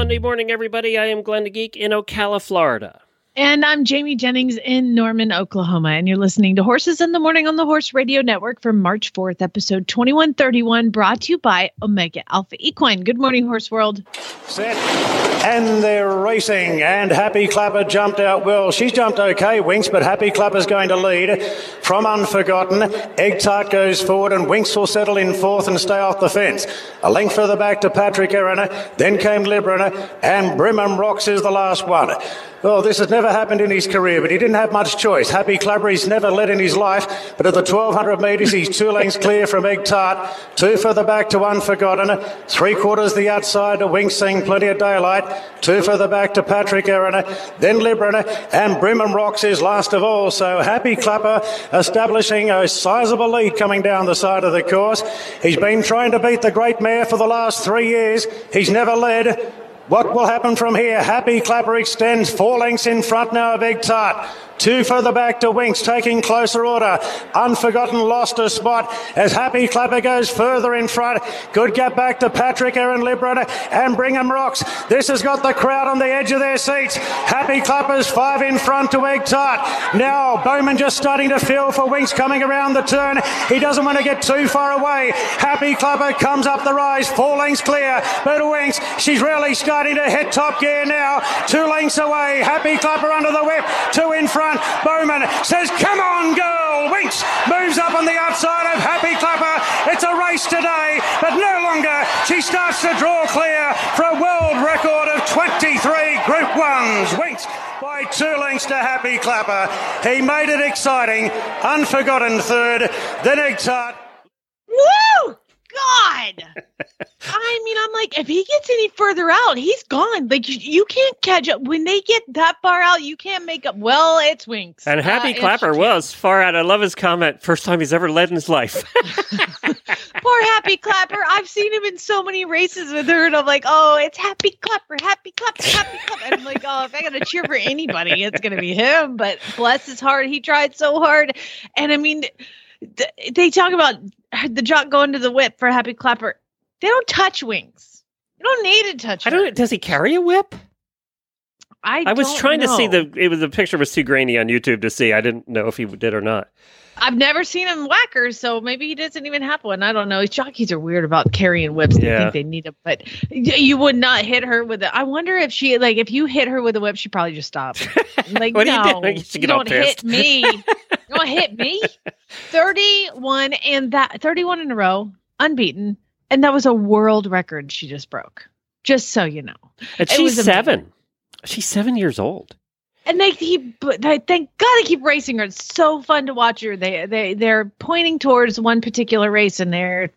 Monday morning, everybody. I am Glenn the Geek in Ocala, Florida. And I'm Jamie Jennings in Norman, Oklahoma. And you're listening to Horses in the Morning on the Horse Radio Network for March 4th, episode 2131, brought to you by Omega Alpha Equine. Good morning, Horse World. Set. And they're racing. And Happy Clapper jumped out well. She's jumped okay, Winks, but Happy Clapper's going to lead from Unforgotten. Egg Tart goes forward, and Winks will settle in fourth and stay off the fence. A length further back to Patrick Erina. Then came Librana, and Brimham Rocks is the last one. Well, this has never happened in his career, but he didn't have much choice. Happy Clapper, he's never led in his life, but at the 1200 metres, he's two lengths clear from Egg Tart, two further back to Unforgotten, three quarters the outside to Winks seeing plenty of daylight, two further back to Patrick Erina, then Librana, and Brimham Rocks is last of all. So Happy Clapper establishing a sizable lead coming down the side of the course. He's been trying to beat the great mare for the last three years. He's never led. What will happen from here? Happy Clapper extends four lengths in front now of Egg Tart. Two further back to Winks, taking closer order. Unforgotten lost a spot as Happy Clapper goes further in front. Good gap back to Patrick, Aaron Librana, and Brimham Rocks. This has got the crowd on the edge of their seats. Happy Clapper's five in front to Egg Tart. Now Bowman just starting to feel for Winks coming around the turn. He doesn't want to get too far away. Happy Clapper comes up the rise, four lengths clear. But Winks, she's really starting to hit top gear now. Two lengths away. Happy Clapper under the whip, two in front. Bowman says, Come on, girl! Winks moves up on the outside of Happy Clapper. It's a race today, but no longer. She starts to draw clear for a world record of 23 Group 1s. Winks by two lengths to Happy Clapper. He made it exciting. Unforgotten third, then Egg Tart. Woo! God. I mean, I'm like, if he gets any further out, he's gone. Like, you, you can't catch up. When they get that far out, you can't make up. Well, it's Winks. And Happy Uh, Clapper was far out. I love his comment. First time he's ever led in his life. Poor Happy Clapper. I've seen him in so many races with her, and I'm like, oh, it's Happy Clapper, Happy Clapper, Happy Clapper. And I'm like, oh, if I got to cheer for anybody, it's going to be him. But bless his heart, he tried so hard. And I mean, th- they talk about the jock going to the whip for Happy Clapper. They don't touch Winks. You don't need to touch. I don't. Does he carry a whip? I, I was trying to see the. It was the picture was too grainy on YouTube to see. I didn't know if he did or not. I've never seen him whackers, so maybe he doesn't even have one. I don't know. Jockeys are weird about carrying whips. They Yeah. think they need them, but you would not hit her with it. I wonder if she like if you hit her with a whip, she probably just stopped. Like What do you no, do? You should get all don't pissed. hit me. you don't hit me. Thirty-one and that thirty-one in a row, unbeaten, and that was a world record she just broke. Just so you know. And It she's seven. She's seven years old. And they keep they thank god they keep racing her it's so fun to watch her they they they're pointing towards one particular race and they're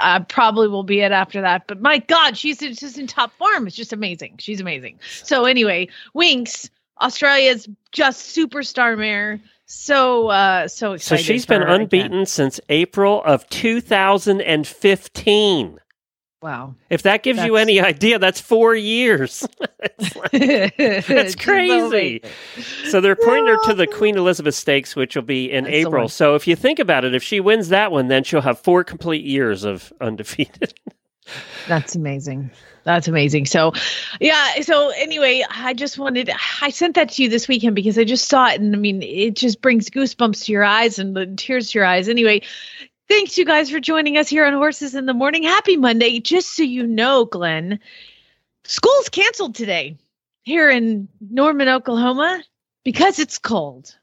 I probably will be it after that but my god she's just in top form it's just amazing she's amazing so anyway winks australia's just superstar mare so uh so excited. So she's been her again. unbeaten since April of 2015. Wow If that gives you any idea, that's four years. that's That's crazy. So they're pointing her to the Queen Elizabeth Stakes, which will be in That's April. So if you think about it, if she wins that one, then she'll have four complete years of undefeated. That's amazing. That's amazing. So, yeah. So, anyway, I just wanted, I sent that to you this weekend because I just saw it. And I mean, it just brings goosebumps to your eyes and the tears to your eyes. Anyway, thanks you guys for joining us here on Horses in the Morning. Happy Monday. Just so you know, Glenn, school's canceled today here in Norman, Oklahoma because it's cold.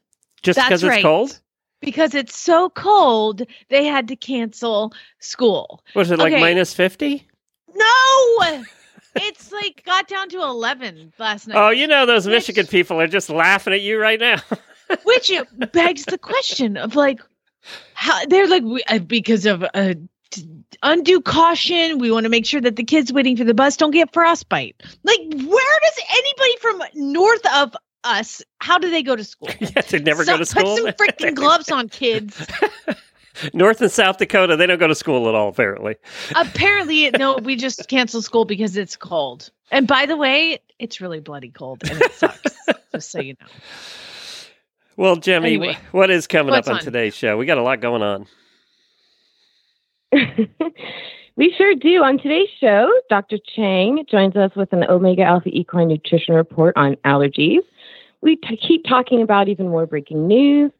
Just That's because it's right. cold? Because it's so cold, they had to cancel school. Was it like Okay. minus 50? No, it's like got down to 11 last night. Oh, you know, those Which- Michigan people are just laughing at you right now. which begs the question of like how they're like we, uh, because of a, undue caution. We want to make sure that the kids waiting for the bus don't get frostbite. Like, where does anybody from north of us? How do they go to school? yeah, they never go to school. Put some freaking gloves on, kids. North and South Dakota, they don't go to school at all. Apparently. Apparently, no, we just cancel school because it's cold. And by the way, it's really bloody cold and it sucks. just so you know. Well, Jimmy, Anyway, what is coming up on on? today's show? We got a lot going on. we sure do. On today's show, Dr. Chang joins us with an omega alpha equine nutrition report on allergies. We t- keep talking about even more breaking news.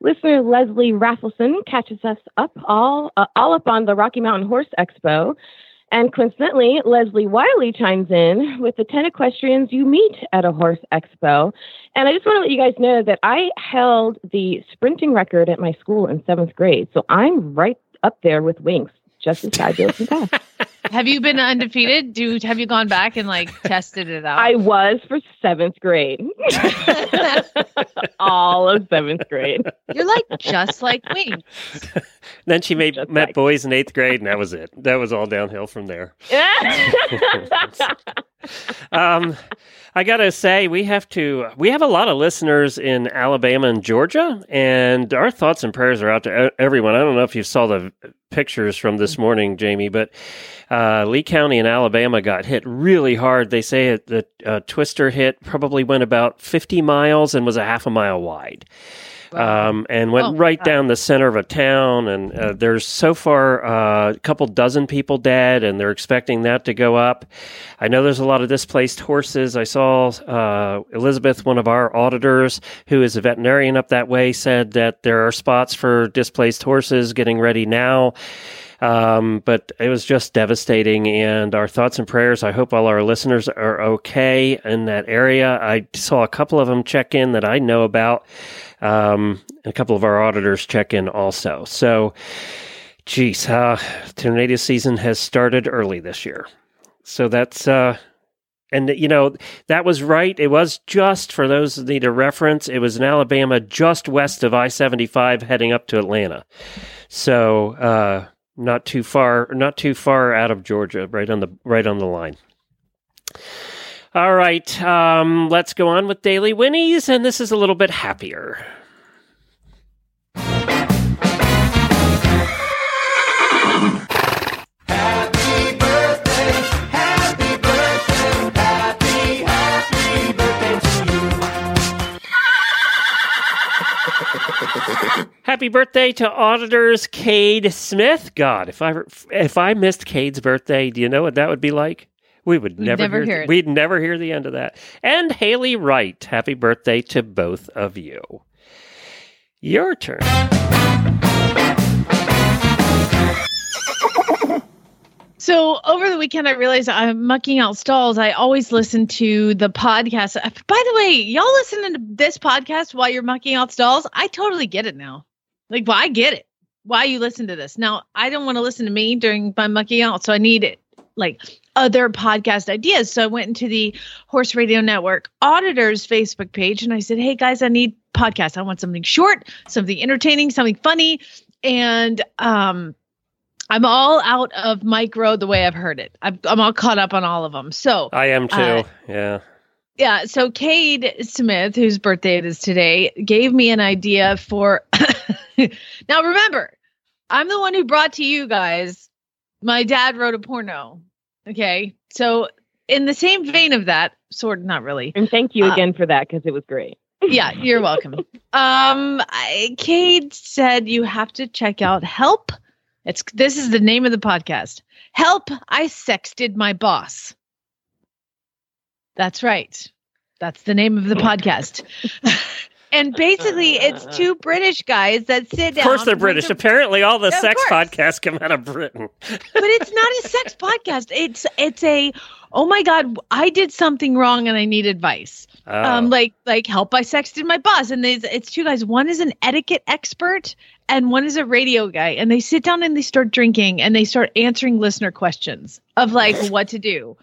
Listener Leslie Raffleson catches us up all uh, all up on the Rocky Mountain Horse Expo. And coincidentally, Leslie Wylie chimes in with the 10 equestrians you meet at a horse expo. And I just want to let you guys know that I held the sprinting record at my school in seventh grade. So I'm right up there with Winks, just as fabulous and fast. Have you been undefeated? Do have you gone back and like tested it out? I was for seventh grade. All of seventh grade. You're like just like me. Then she made, Just met like- boys in eighth grade, and that was it. That was all downhill from there. Um, I gotta say, we have to. We have a lot of listeners in Alabama and Georgia, and our thoughts and prayers are out to everyone. I don't know if you saw the pictures from this morning, Jamie, but uh, Lee County in Alabama got hit really hard. They say the uh, twister hit probably went about 50 miles and was a half a mile wide. Um, and went Oh, right wow. down the center of a town. And uh, there's so far uh, a couple dozen people dead, and they're expecting that to go up. I know there's a lot of displaced horses. I saw uh, Elizabeth, one of our auditors, who is a veterinarian up that way, said that there are spots for displaced horses getting ready now. Um, but it was just devastating, and our thoughts and prayers. I hope all our listeners are okay in that area. I saw a couple of them check in that I know about. Um, and a couple of our auditors check in also. So, geez, uh, tornado season has started early this year. So that's uh, and you know that was right. It was just for those that need a reference. It was in Alabama, just west of I seventy five, heading up to Atlanta. So uh, not too far, not too far out of Georgia, right on the right on the line. All right, um, let's go on with daily winnies, and this is a little bit happier. Happy birthday, happy birthday, happy, happy birthday to. Happy birthday to auditors Cade Smith. God, if I if I missed Cade's birthday, do you know what that would be like? We would never, never hear, hear it. we'd never hear the end of that. And Haley Wright, happy birthday to both of you. Your turn. So over the weekend, I realized I'm mucking out stalls. I always listen to the podcast. Uh, By the way, y'all listening to this podcast while you're mucking out stalls? I totally get it now. Like, well, I get it. Why you listen to this now? I don't want to listen to me during my mucking out, so I need it like other podcast ideas. So I went into the Horse Radio Network auditors Facebook page and I said, "Hey guys, I need podcasts. I want something short, something entertaining, something funny." And um I'm all out of micro the way I've heard it. I'm, I'm all caught up on all of them. So, I am too. Uh, yeah. yeah. So, Cade Smith, whose birthday it is today, gave me an idea for. now, remember, I'm the one who brought to you guys. My dad wrote a porno. Okay. So, in the same vein of that, sort of not really. And thank you Uh, again for that because it was great. Yeah, you're welcome. um, I, Cade said you have to check out Help. It's this is the name of the podcast. Help! I sexted my boss. That's right. That's the name of the podcast. and basically, it's two British guys that sit down. Of course they're British. a- Apparently all the Of sex course. podcasts come out of Britain. but it's not a sex podcast. It's it's a oh my god, I did something wrong and I need advice. Oh. um like like help i sexted my boss and there's it's two guys one is an etiquette expert and one is a radio guy and they sit down and they start drinking and they start answering listener questions of like what to do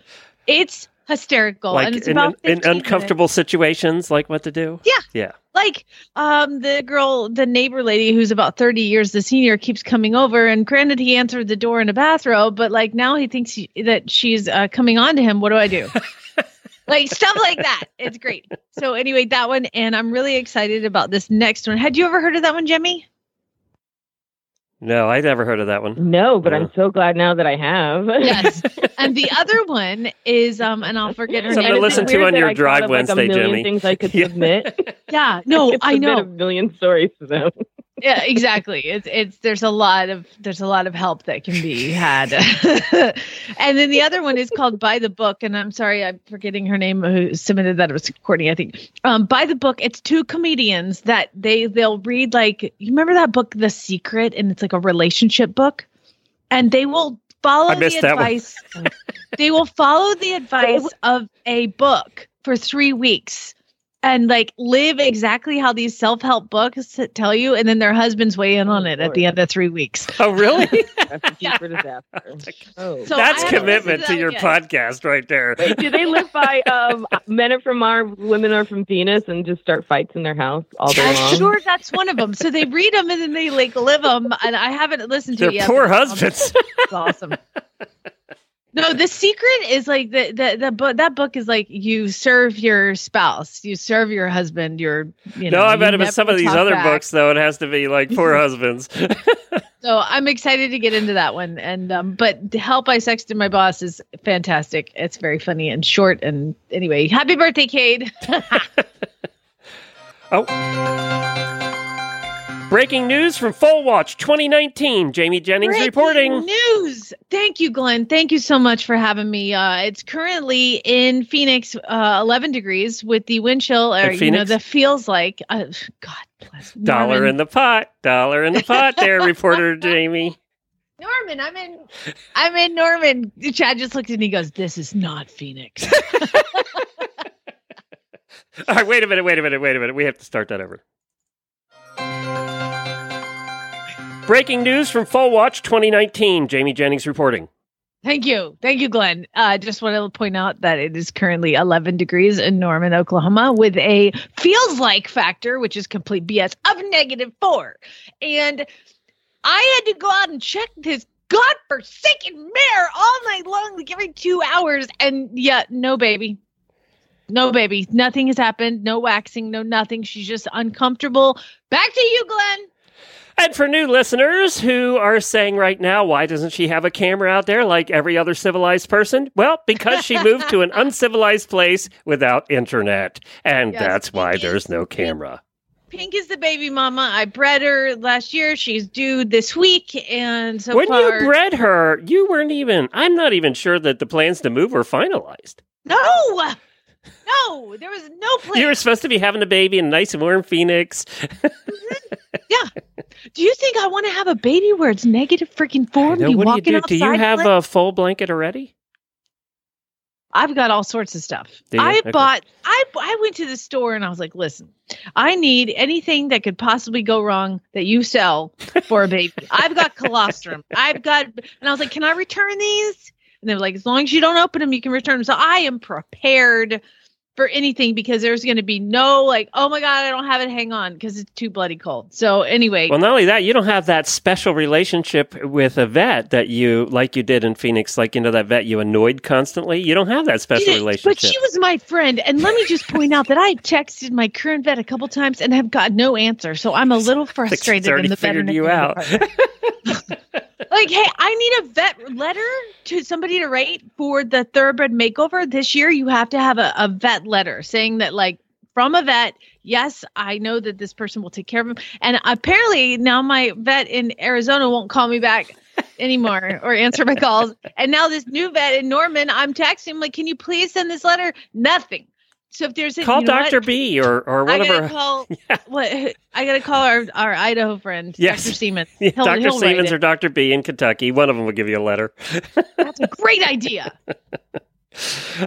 it's hysterical like and it's in, about in 15 uncomfortable situations, like what to do. Yeah. Yeah. like um the girl the neighbor lady who's about 30 years the senior keeps coming over and granted he answered the door in a bathrobe but like now he thinks he, that she's uh, coming on to him. What do i do? Like stuff like that. It's great. So anyway that one and i'm really excited about this next one. Had you ever heard of that one Jamie No, I never heard of that one. No, but Yeah. I'm so glad now that I have. yes and the other one is um and i'll forget her Something name to And is it listen to on your I drive thought of, like, Wednesday, a million Jimmy. Things I could Yeah. submit. yeah no could i know a million stories to them. Yeah exactly. It's it's there's a lot of there's a lot of help that can be had. And then the other one is called by the book and i'm sorry i'm forgetting her name who submitted that. It was courtney i think. Um by the book it's two comedians that they they'll read like you remember that book the secret? And it's like a relationship book. And they will follow the advice they will follow the advice of a book for three weeks and like live exactly how these self-help books tell you and then their husbands weigh in on it at the end of three weeks Oh, really? Recipe Yeah. Oh. So That's I haven't commitment listened to your that podcast right there. Wait, do they live by um, men are from Mars, women are from Venus, and just start fights in their house all day I'm long? sure that's one of them. So they read them and then they like live them. And I haven't listened to They're it yet. poor husbands. It's awesome. No, the secret is like the the the book. That book is like you serve your spouse, you serve your husband. Your you know. no, I've if some of these other back. books, though, it has to be like poor husbands. So I'm excited to get into that one. And um, but help I sexted my boss is fantastic. It's very funny and short. And anyway, happy birthday, Cade. oh. Breaking news from Full Watch 2019. Jamie Jennings Breaking reporting. news. Thank you, Glenn. Thank you so much for having me. Uh, it's currently in Phoenix, uh, 11 degrees with the wind chill, or you know, the feels like. Uh, God bless. Dollar in the pot. Dollar in the pot there, reporter Jamie. Norman, I'm in. I'm in Norman. Chad just looked at me. and goes, "This is not Phoenix." All right, wait a minute, wait a minute, wait a minute. We have to start that over. Breaking news from Full Watch 2019. Jamie Jennings reporting. Thank you. Thank you, Glenn. I uh, just want to point out that it is currently 11 degrees in Norman, Oklahoma, with a feels like factor, which is complete BS, of negative four. And I had to go out and check this godforsaken mare all night long, like every two hours. And yet, no baby. No baby. Nothing has happened. No waxing, no nothing. She's just uncomfortable. Back to you, Glenn. And for new listeners who are saying right now, why doesn't she have a camera out there like every other civilized person? Well, because she moved to an uncivilized place without internet. And Yes, that's why there's no camera. Pink is the baby mama. I bred her last year. She's due this week, and so when far, you bred her, you weren't even, I'm not even sure that the plans to move were finalized. no, no, there was no plan. You were supposed to be having a baby in a nice warm Phoenix. Yeah. Do you think I want to have a baby where it's negative freaking four? and be what do you do? Do you have a full blanket already? I've got all sorts of stuff. I Okay. bought. I I went to the store and I was like, listen, I need anything that could possibly go wrong that you sell for a baby. I've got colostrum. I've got, and I was like, can I return these? And they were like, as long as you don't open them, you can return them. So I am prepared for anything because there's going to be no like, oh my god, I don't have it. Hang on, because it's too bloody cold. So anyway, Well, not only that, you don't have that special relationship with a vet that you, like you did in Phoenix, like, you know, that vet you annoyed constantly. You don't have that special relationship. But she was my friend. And let me just point out that I texted my current vet a couple times and have got no answer. So I'm a little frustrated. already in the figured you out. like, hey, I need a vet letter to somebody to write for the thoroughbred makeover this year. You have to have a, a vet letter saying that, like, from a vet, yes, I know that this person will take care of him. And apparently now my vet in Arizona won't call me back anymore or answer my calls. And now this new vet in Norman, I'm texting him like, can you please send this letter? Nothing. So if there's a Call you know? Dr. B or, or I one of gotta call what I gotta call our, our Idaho friend, Yes. Dr. Seaman. Yeah, he'll Siemens or Dr. B in Kentucky. One of them will give you a letter. That's a great idea.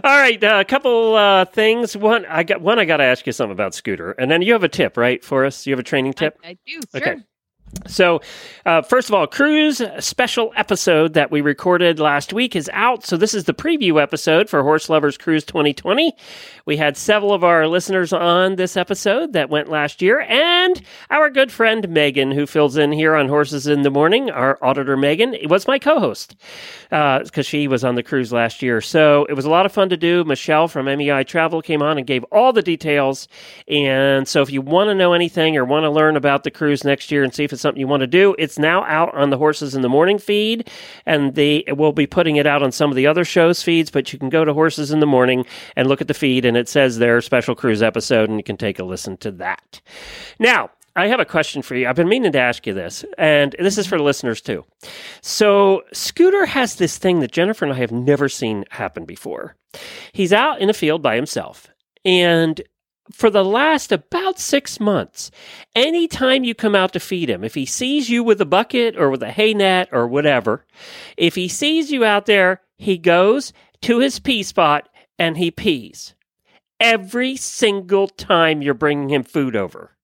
All right, uh, a couple uh, things. One, I got one. I got to ask you something about Scooter, and then you have a tip, right, for us? You have a training tip. I, I do, Okay. So, uh, first of all, Cruise special episode that we recorded last week is out. So, this is the preview episode for Horse Lovers Cruise 2020. We had several of our listeners on this episode that went last year, and our good friend Megan, who fills in here on Horses in the Morning, our auditor Megan, was my co host because she was on the cruise last year. So, it was a lot of fun to do. Michelle from MEI Travel came on and gave all the details. And so, if you want to know anything or want to learn about the cruise next year and see if it's something you want to do, it's now out on the Horses in the Morning feed, and they will be putting it out on some of the other shows' feeds. But you can go to Horses in the Morning and look at the feed, and it says their special cruise episode, and you can take a listen to that. Now, I have a question for you. I've been meaning to ask you this, and this is for listeners too. So, Scooter has this thing that Jennifer and I have never seen happen before. He's out in a field by himself, and for the last about six months, anytime you come out to feed him, if he sees you with a bucket or with a hay net or whatever, if he sees you out there, he goes to his pee spot and he pees. Every single time you're bringing him food over.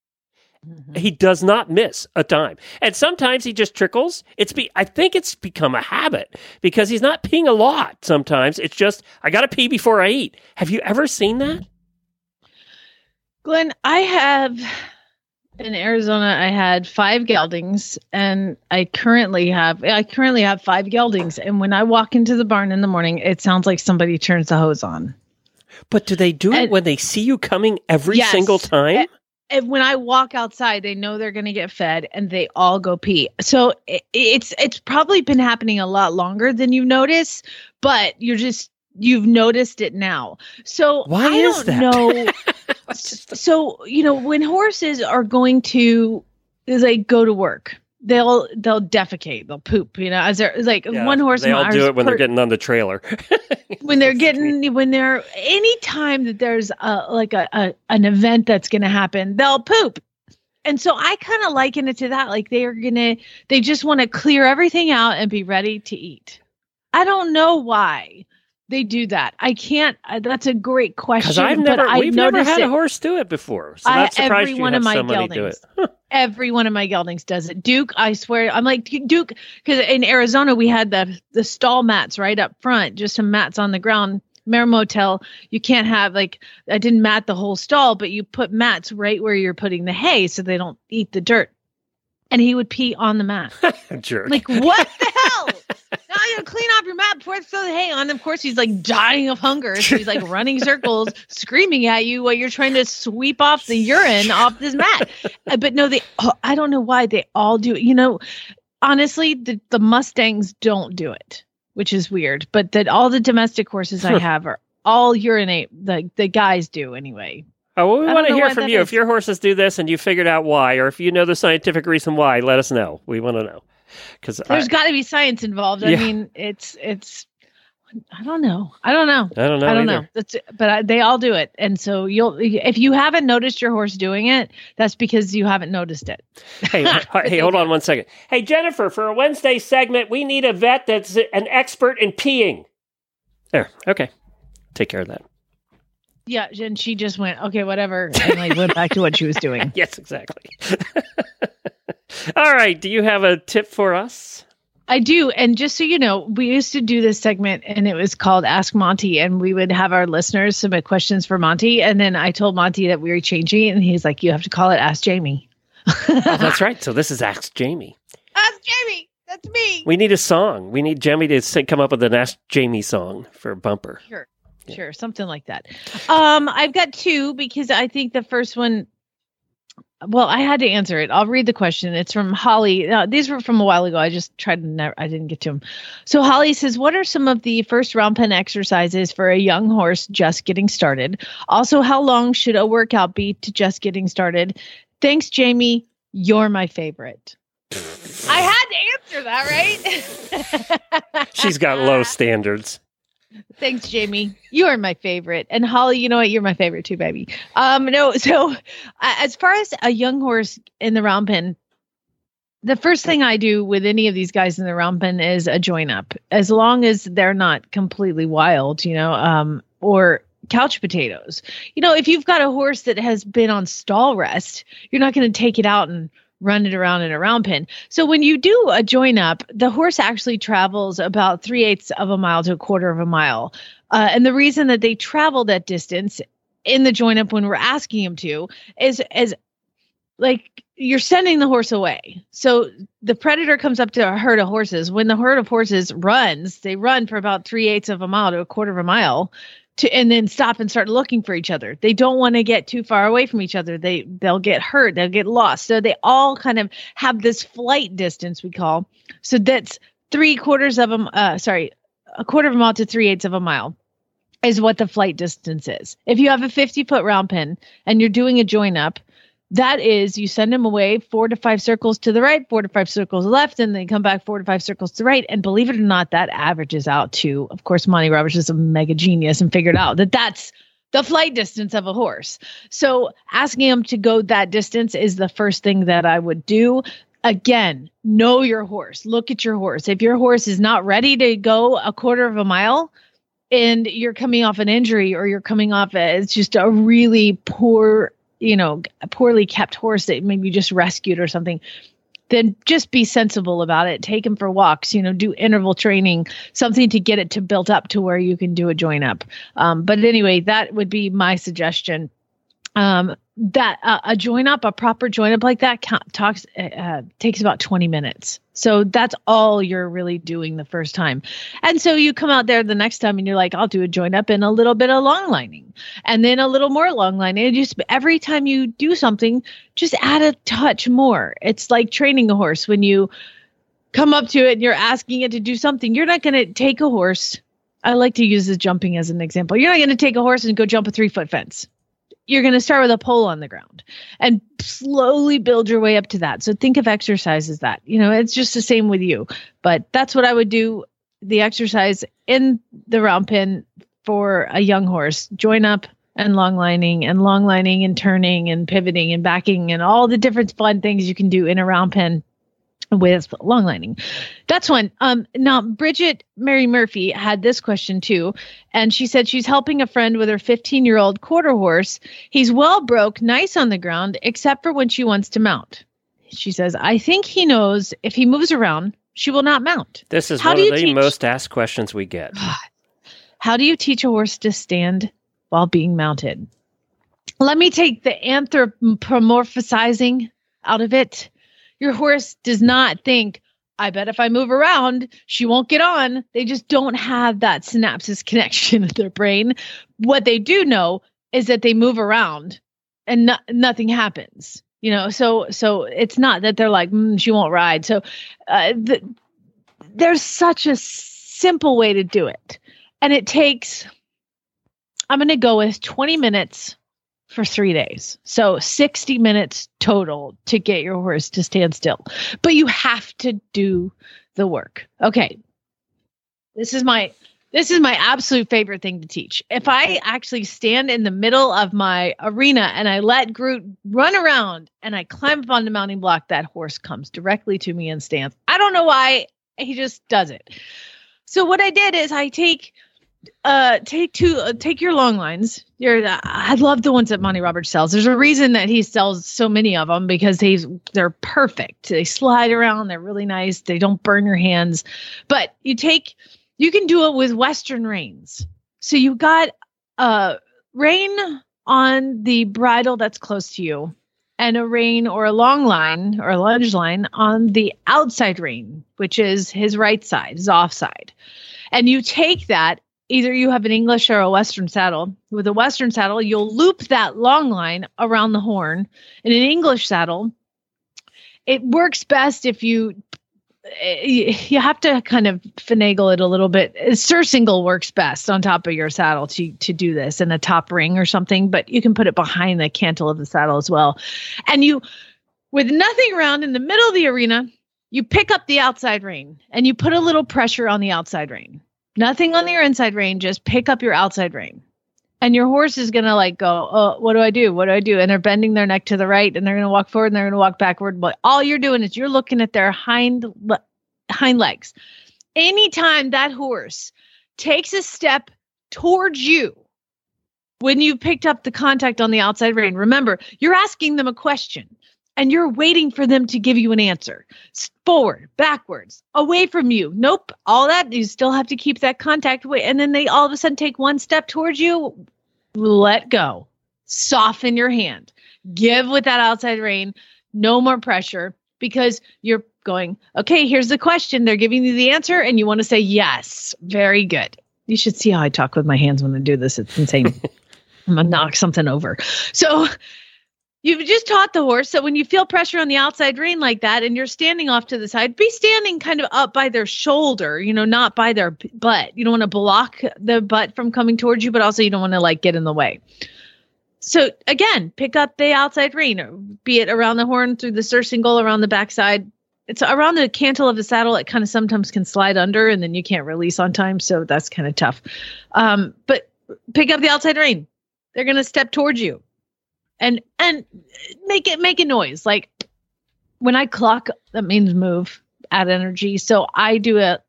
Mm-hmm. He does not miss a time. And sometimes he just trickles. It's be I think it's become a habit because he's not peeing a lot sometimes. It's just I got to pee before I eat. Have you ever seen that? Glenn, I have in Arizona. I had five geldings, and I currently have I currently have five geldings. And when I walk into the barn in the morning, it sounds like somebody turns the hose on. But do they do it when they see you coming every Yes. single time? And when I walk outside, they know they're going to get fed, and they all go pee. So i it's it's probably been happening a lot longer than you notice, but you're just you've noticed it now. So Why I is that? know. so you know when horses are going to like go to work they'll they'll defecate they'll poop you know as they're like Yeah, one horse They all do it when they're getting on the trailer. when they're getting when they're any time that there's a like a, a an event that's going to happen they'll poop. And so i kind of liken it to that like they are gonna they just want to clear everything out and be ready to eat. I don't know why they do that i can't uh, that's a great question Because I've never, we've never had it. a horse do it before. So I- surprised every one of my somebody do it. geldings. every one of my geldings does it. Duke, I swear, I'm like Duke because in Arizona we had the the stall mats right up front, just some mats on the ground. Mare Motel, you can't have like I didn't mat the whole stall, but you put mats right where you're putting the hay so they don't eat the dirt. And he would pee on the mat. Jerk. Like what the hell? Now you gotta clean off your mat before it's throw the hay on. Of course, he's like dying of hunger. So he's like running circles, screaming at you while you're trying to sweep off the urine off this mat. Uh, But no, they. oh, I don't know why they all do it. You know, honestly, the the Mustangs don't do it, which is weird. But that all the domestic horses I have are all urinate. The the guys do anyway. Oh, well, we want to hear from you. is. If your horses do this and you figured out why, or if you know the scientific reason why, let us know. We want to know. Because There's got to be science involved. I Yeah. mean, it's it's. I don't know. I don't know. I don't know. I don't either. know. That's but I, they all do it, and so you'll if you haven't noticed your horse doing it, that's because you haven't noticed it. Hey, hey, hold on one second. Hey, Jennifer, for a Wednesday segment, we need a vet that's an expert in peeing. There. Okay. Take care of that. Yeah, and she just went okay, whatever, and like went back to what she was doing. Yes, exactly. All right. Do you have a tip for us? I do, and just so you know, we used to do this segment, and it was called Ask Monty, and we would have our listeners submit questions for Monty, and then I told Monty that we were changing it, and he's like, "You have to call it Ask Jamie." Oh, that's right. So this is Ask Jamie. Ask Jamie. That's me. We need a song. We need Jamie to sing, come up with an Ask Jamie song for a bumper. Sure. Sure, something like that. Um, I've got two because I think the first one. Well, I had to answer it. I'll read the question. It's from Holly. Uh, these were from a while ago. I just tried to never. I didn't get to them. So Holly says, "What are some of the first round pen exercises for a young horse just getting started? Also, how long should a workout be to just getting started? Thanks, Jamie. You're my favorite." I had to answer that, right? She's got low standards. Thanks, Jamie. You are my favorite. And Holly, you know what? You're my favorite too, baby. Um, no, so uh, as far as a young horse in the round pen, the first thing I do with any of these guys in the round pen is a join up, as long as they're not completely wild, you know, um, or couch potatoes. You know, if you've got a horse that has been on stall rest, you're not going to take it out and run it around in a round pen. So when you do a join up, the horse actually travels about three eighths of a mile to a quarter of a mile. Uh, and the reason that they travel that distance in the join up when we're asking them to is as like you're sending the horse away. So the predator comes up to a herd of horses. When the herd of horses runs, they run for about three eighths of a mile to a quarter of a mile to and then stop and start looking for each other. They don't want to get too far away from each other. They they'll get hurt, they'll get lost. So they all kind of have this flight distance we call. So that's three quarters of a uh, sorry, a quarter of a mile to three eighths of a mile is what the flight distance is. If you have a 50 foot round pen and you're doing a join up, that is you send them away four to five circles to the right, four to five circles left, and they come back four to five circles to the right. And believe it or not, that averages out to, of course, Monty Roberts is a mega genius and figured out that that's the flight distance of a horse. So asking them to go that distance is the first thing that I would do. Again, know your horse. Look at your horse. If your horse is not ready to go a quarter of a mile, and you're coming off an injury or you're coming off a, it's just a really poor you know a poorly kept horse that maybe you just rescued or something then just be sensible about it. Take him for walks you know do interval training something to get it to built up to where you can do a join up. Um, but anyway that would be my suggestion. Um, that uh, a join up, a proper join up like that, talks uh, takes about twenty minutes. So that's all you're really doing the first time, and so you come out there the next time and you're like, I'll do a join up and a little bit of long lining, and then a little more long lining. And just every time you do something, just add a touch more. It's like training a horse when you come up to it and you're asking it to do something. You're not going to take a horse. I like to use the jumping as an example. You're not going to take a horse and go jump a three foot fence you're going to start with a pole on the ground and slowly build your way up to that. So think of exercise as that. You know, it's just the same with you. But that's what I would do the exercise in the round pen for a young horse. Join up and long lining and long lining and turning and pivoting and backing and all the different fun things you can do in a round pen with long lining. That's one. Um, now, Bridget Mary Murphy had this question too, and she said she's helping a friend with her 15 year old quarter horse. He's well broke, nice on the ground, except for when she wants to mount. She says, I think he knows if he moves around, she will not mount. This is How one of the teach- most asked questions we get. How do you teach a horse to stand while being mounted? Let me take the anthropomorphizing out of it. Your horse does not think, I bet if I move around, she won't get on. They just don't have that synapses connection in their brain. What they do know is that they move around and no- nothing happens. You know, so so it's not that they're like mm, she won't ride. So uh, the, there's such a simple way to do it, and it takes I'm going to go with 20 minutes for three days. So 60 minutes total to get your horse to stand still. But you have to do the work. Okay. This is my this is my absolute favorite thing to teach. If I actually stand in the middle of my arena and I let Groot run around and I climb up on the mounting block, that horse comes directly to me and stands. I don't know why. He just does it. So what I did is I take uh take two uh, take your long lines. Your i love the ones that monty roberts sells. There's a reason that he sells so many of them because he's they're perfect. They slide around. They're really nice. They don't burn your hands. But you take you can do it with western reins so you got a rein on the bridle that's close to you and a rein or a long line or a lunge line on the outside rein which is his right side his off side. And you take that either you have an English or a Western saddle. With a Western saddle, you'll loop that long line around the horn. In an English saddle, it works best if you eh, you have to kind of finagle it a little bit. Surcingle works best on top of your saddle to to do this in a top ring or something, but you can put it behind the cantle of the saddle as well. And you with nothing around in the middle of the arena, you pick up the outside rein and you put a little pressure on the outside rein nothing on your inside rein just pick up your outside rein and your horse is going to like go oh what do i do? What do i do? And they're bending their neck to the right and they're going to walk forward and they're going to walk backward. But all you're doing is you're looking at their hind le- hind legs. Anytime that horse takes a step towards you when you picked up the contact on the outside rein remember you're asking them a question and you're waiting for them to give you an answer. Forward, backwards, away from you. Nope. All that you still have to keep that contact away. And then they all of a sudden take one step towards you. Let go. Soften your hand. Give with that outside rein. No more pressure because you're going, okay, here's the question. They're giving you the answer, and you want to say yes. Very good. You should see how I talk with my hands when I do this. It's insane. I'm gonna knock something over. So you've just taught the horse that when you feel pressure on the outside rein like that and you're standing off to the side, be standing kind of up by their shoulder, you know, not by their butt. You don't want to block the butt from coming towards you, but also you don't want to like get in the way. So again, pick up the outside rein, be it around the horn, through the surcingle, around the backside. It's around the cantle of the saddle. It kind of sometimes can slide under, and then you can't release on time. So that's kind of tough. Um, but pick up the outside rein. They're going to step towards you, and and make it make a noise. Like when I clock that means move, add energy. So I do a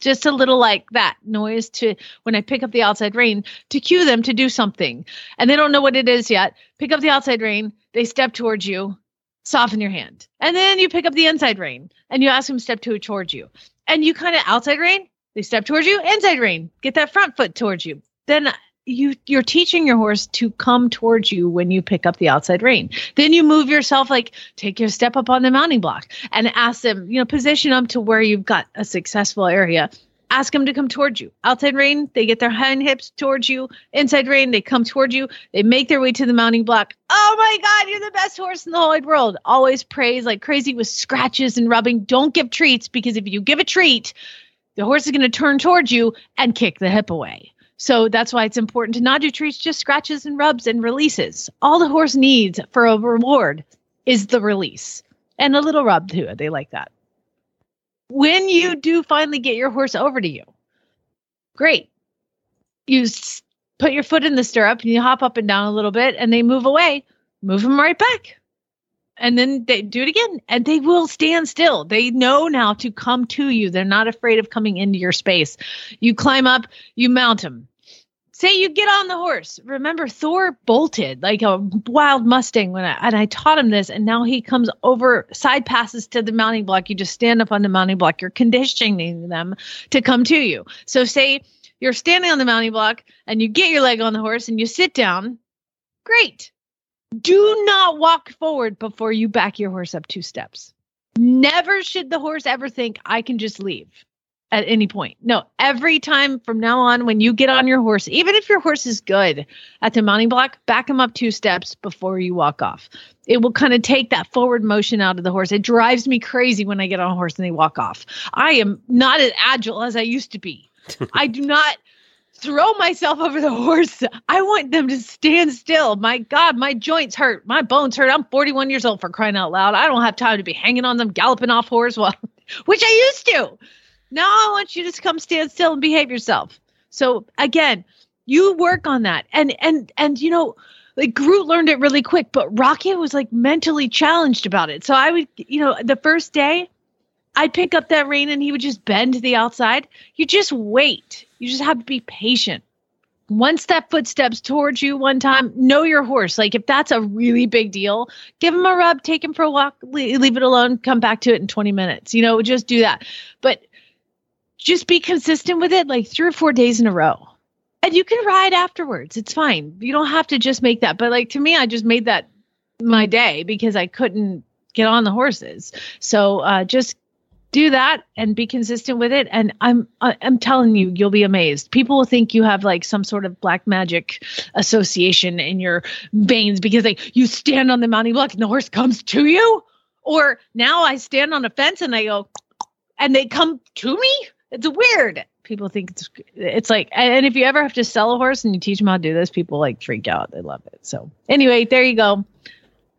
just a little like that noise to when I pick up the outside rein to cue them to do something. And they don't know what it is yet. Pick up the outside rein, they step towards you, soften your hand. And then you pick up the inside rein and you ask them step to towards you. And you kind of outside rein, they step towards you, inside rein, get that front foot towards you. Then you you're teaching your horse to come towards you when you pick up the outside rein. Then you move yourself like take your step up on the mounting block and ask them, you know, position them to where you've got a successful area. Ask them to come towards you. Outside rein, they get their hind hips towards you. Inside rein, they come toward you. They make their way to the mounting block. Oh my God, you're the best horse in the whole world. Always praise like crazy with scratches and rubbing. Don't give treats because if you give a treat, the horse is going to turn towards you and kick the hip away. So that's why it's important to not do treats, just scratches and rubs and releases. All the horse needs for a reward is the release and a little rub too. They like that. When you do finally get your horse over to you, great. You put your foot in the stirrup and you hop up and down a little bit and they move away, move them right back. And then they do it again and they will stand still. They know now to come to you. They're not afraid of coming into your space. You climb up, you mount them. Say you get on the horse. Remember, Thor bolted like a wild Mustang when I and I taught him this, and now he comes over side passes to the mounting block. You just stand up on the mounting block. You're conditioning them to come to you. So say you're standing on the mounting block and you get your leg on the horse and you sit down. Great. Do not walk forward before you back your horse up two steps. Never should the horse ever think I can just leave at any point. No, every time from now on, when you get on your horse, even if your horse is good at the mounting block, back him up two steps before you walk off. It will kind of take that forward motion out of the horse. It drives me crazy when I get on a horse and they walk off. I am not as agile as I used to be. I do not throw myself over the horse. I want them to stand still. My God, my joints hurt. My bones hurt. I'm 41 years old for crying out loud. I don't have time to be hanging on them, galloping off horse, well, which I used to. Now I want you to just come stand still and behave yourself. So again, you work on that. And and and you know, like Groot learned it really quick, but Rocket was like mentally challenged about it. So I would, you know, the first day I'd pick up that rein and he would just bend to the outside. You just wait. You just have to be patient. Once that foot steps towards you one time, know your horse. Like if that's a really big deal, give him a rub, take him for a walk, leave it alone, come back to it in 20 minutes. You know, just do that. But just be consistent with it like three or four days in a row. And you can ride afterwards. It's fine. You don't have to just make that. But like to me, I just made that my day because I couldn't get on the horses. So uh, just do that and be consistent with it. And I'm I'm telling you, you'll be amazed. People will think you have like some sort of black magic association in your veins because like you stand on the mounting block and the horse comes to you. Or now I stand on a fence and I go, and they come to me. It's weird. People think it's it's like, and if you ever have to sell a horse and you teach them how to do this, people like freak out. They love it. So anyway, there you go.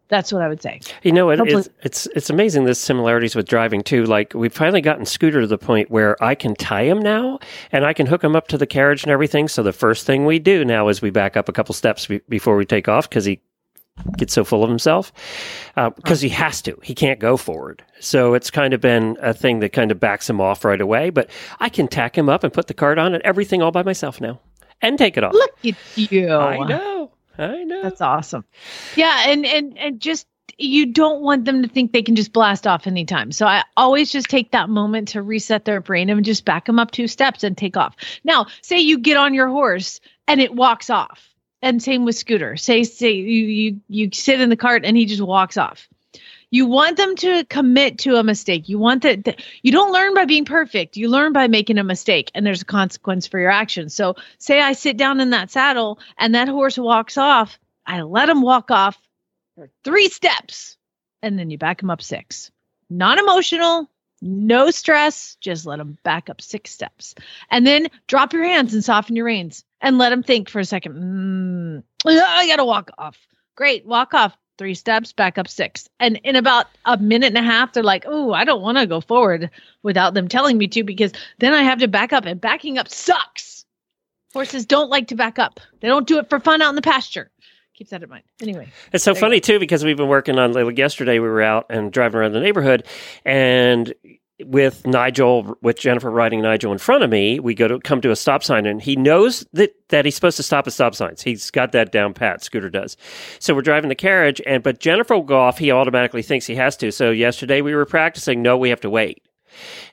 That's what I would say. You know, it, it's it's it's amazing the similarities with driving too. Like we've finally gotten Scooter to the point where I can tie him now, and I can hook him up to the carriage and everything. So the first thing we do now is we back up a couple steps be- before we take off because he gets so full of himself uh, because he has to. He can't go forward. So it's kind of been a thing that kind of backs him off right away. But I can tack him up and put the cart on and everything all by myself now, and take it off. Look at you. I know. I know. That's awesome. Yeah, and and and just you don't want them to think they can just blast off anytime. So I always just take that moment to reset their brain and just back them up two steps and take off. Now, say you get on your horse and it walks off. And same with Scooter. Say say you you you sit in the cart and he just walks off. You want them to commit to a mistake. You want that you don't learn by being perfect. You learn by making a mistake and there's a consequence for your actions. So say I sit down in that saddle and that horse walks off, I let him walk off for three steps and then you back him up six. Non emotional, no stress, just let them back up six steps. And then drop your hands and soften your reins and let them think for a second. Mm, I got to walk off. Great, walk off. Three steps, back up six. And in about a minute and a half, they're like, oh, I don't want to go forward without them telling me to because then I have to back up and backing up sucks. Horses don't like to back up. They don't do it for fun out in the pasture. Keep that in mind. Anyway, It's so funny too because we've been working on like yesterday. We were out and driving around the neighborhood, and with Nigel, with Jennifer riding Nigel in front of me, we go to come to a stop sign, and he knows that that he's supposed to stop at stop signs. He's got that down pat. Scooter does. So we're driving the carriage, and but Jennifer will go off. He automatically thinks he has to. So yesterday we were practicing. No, we have to wait.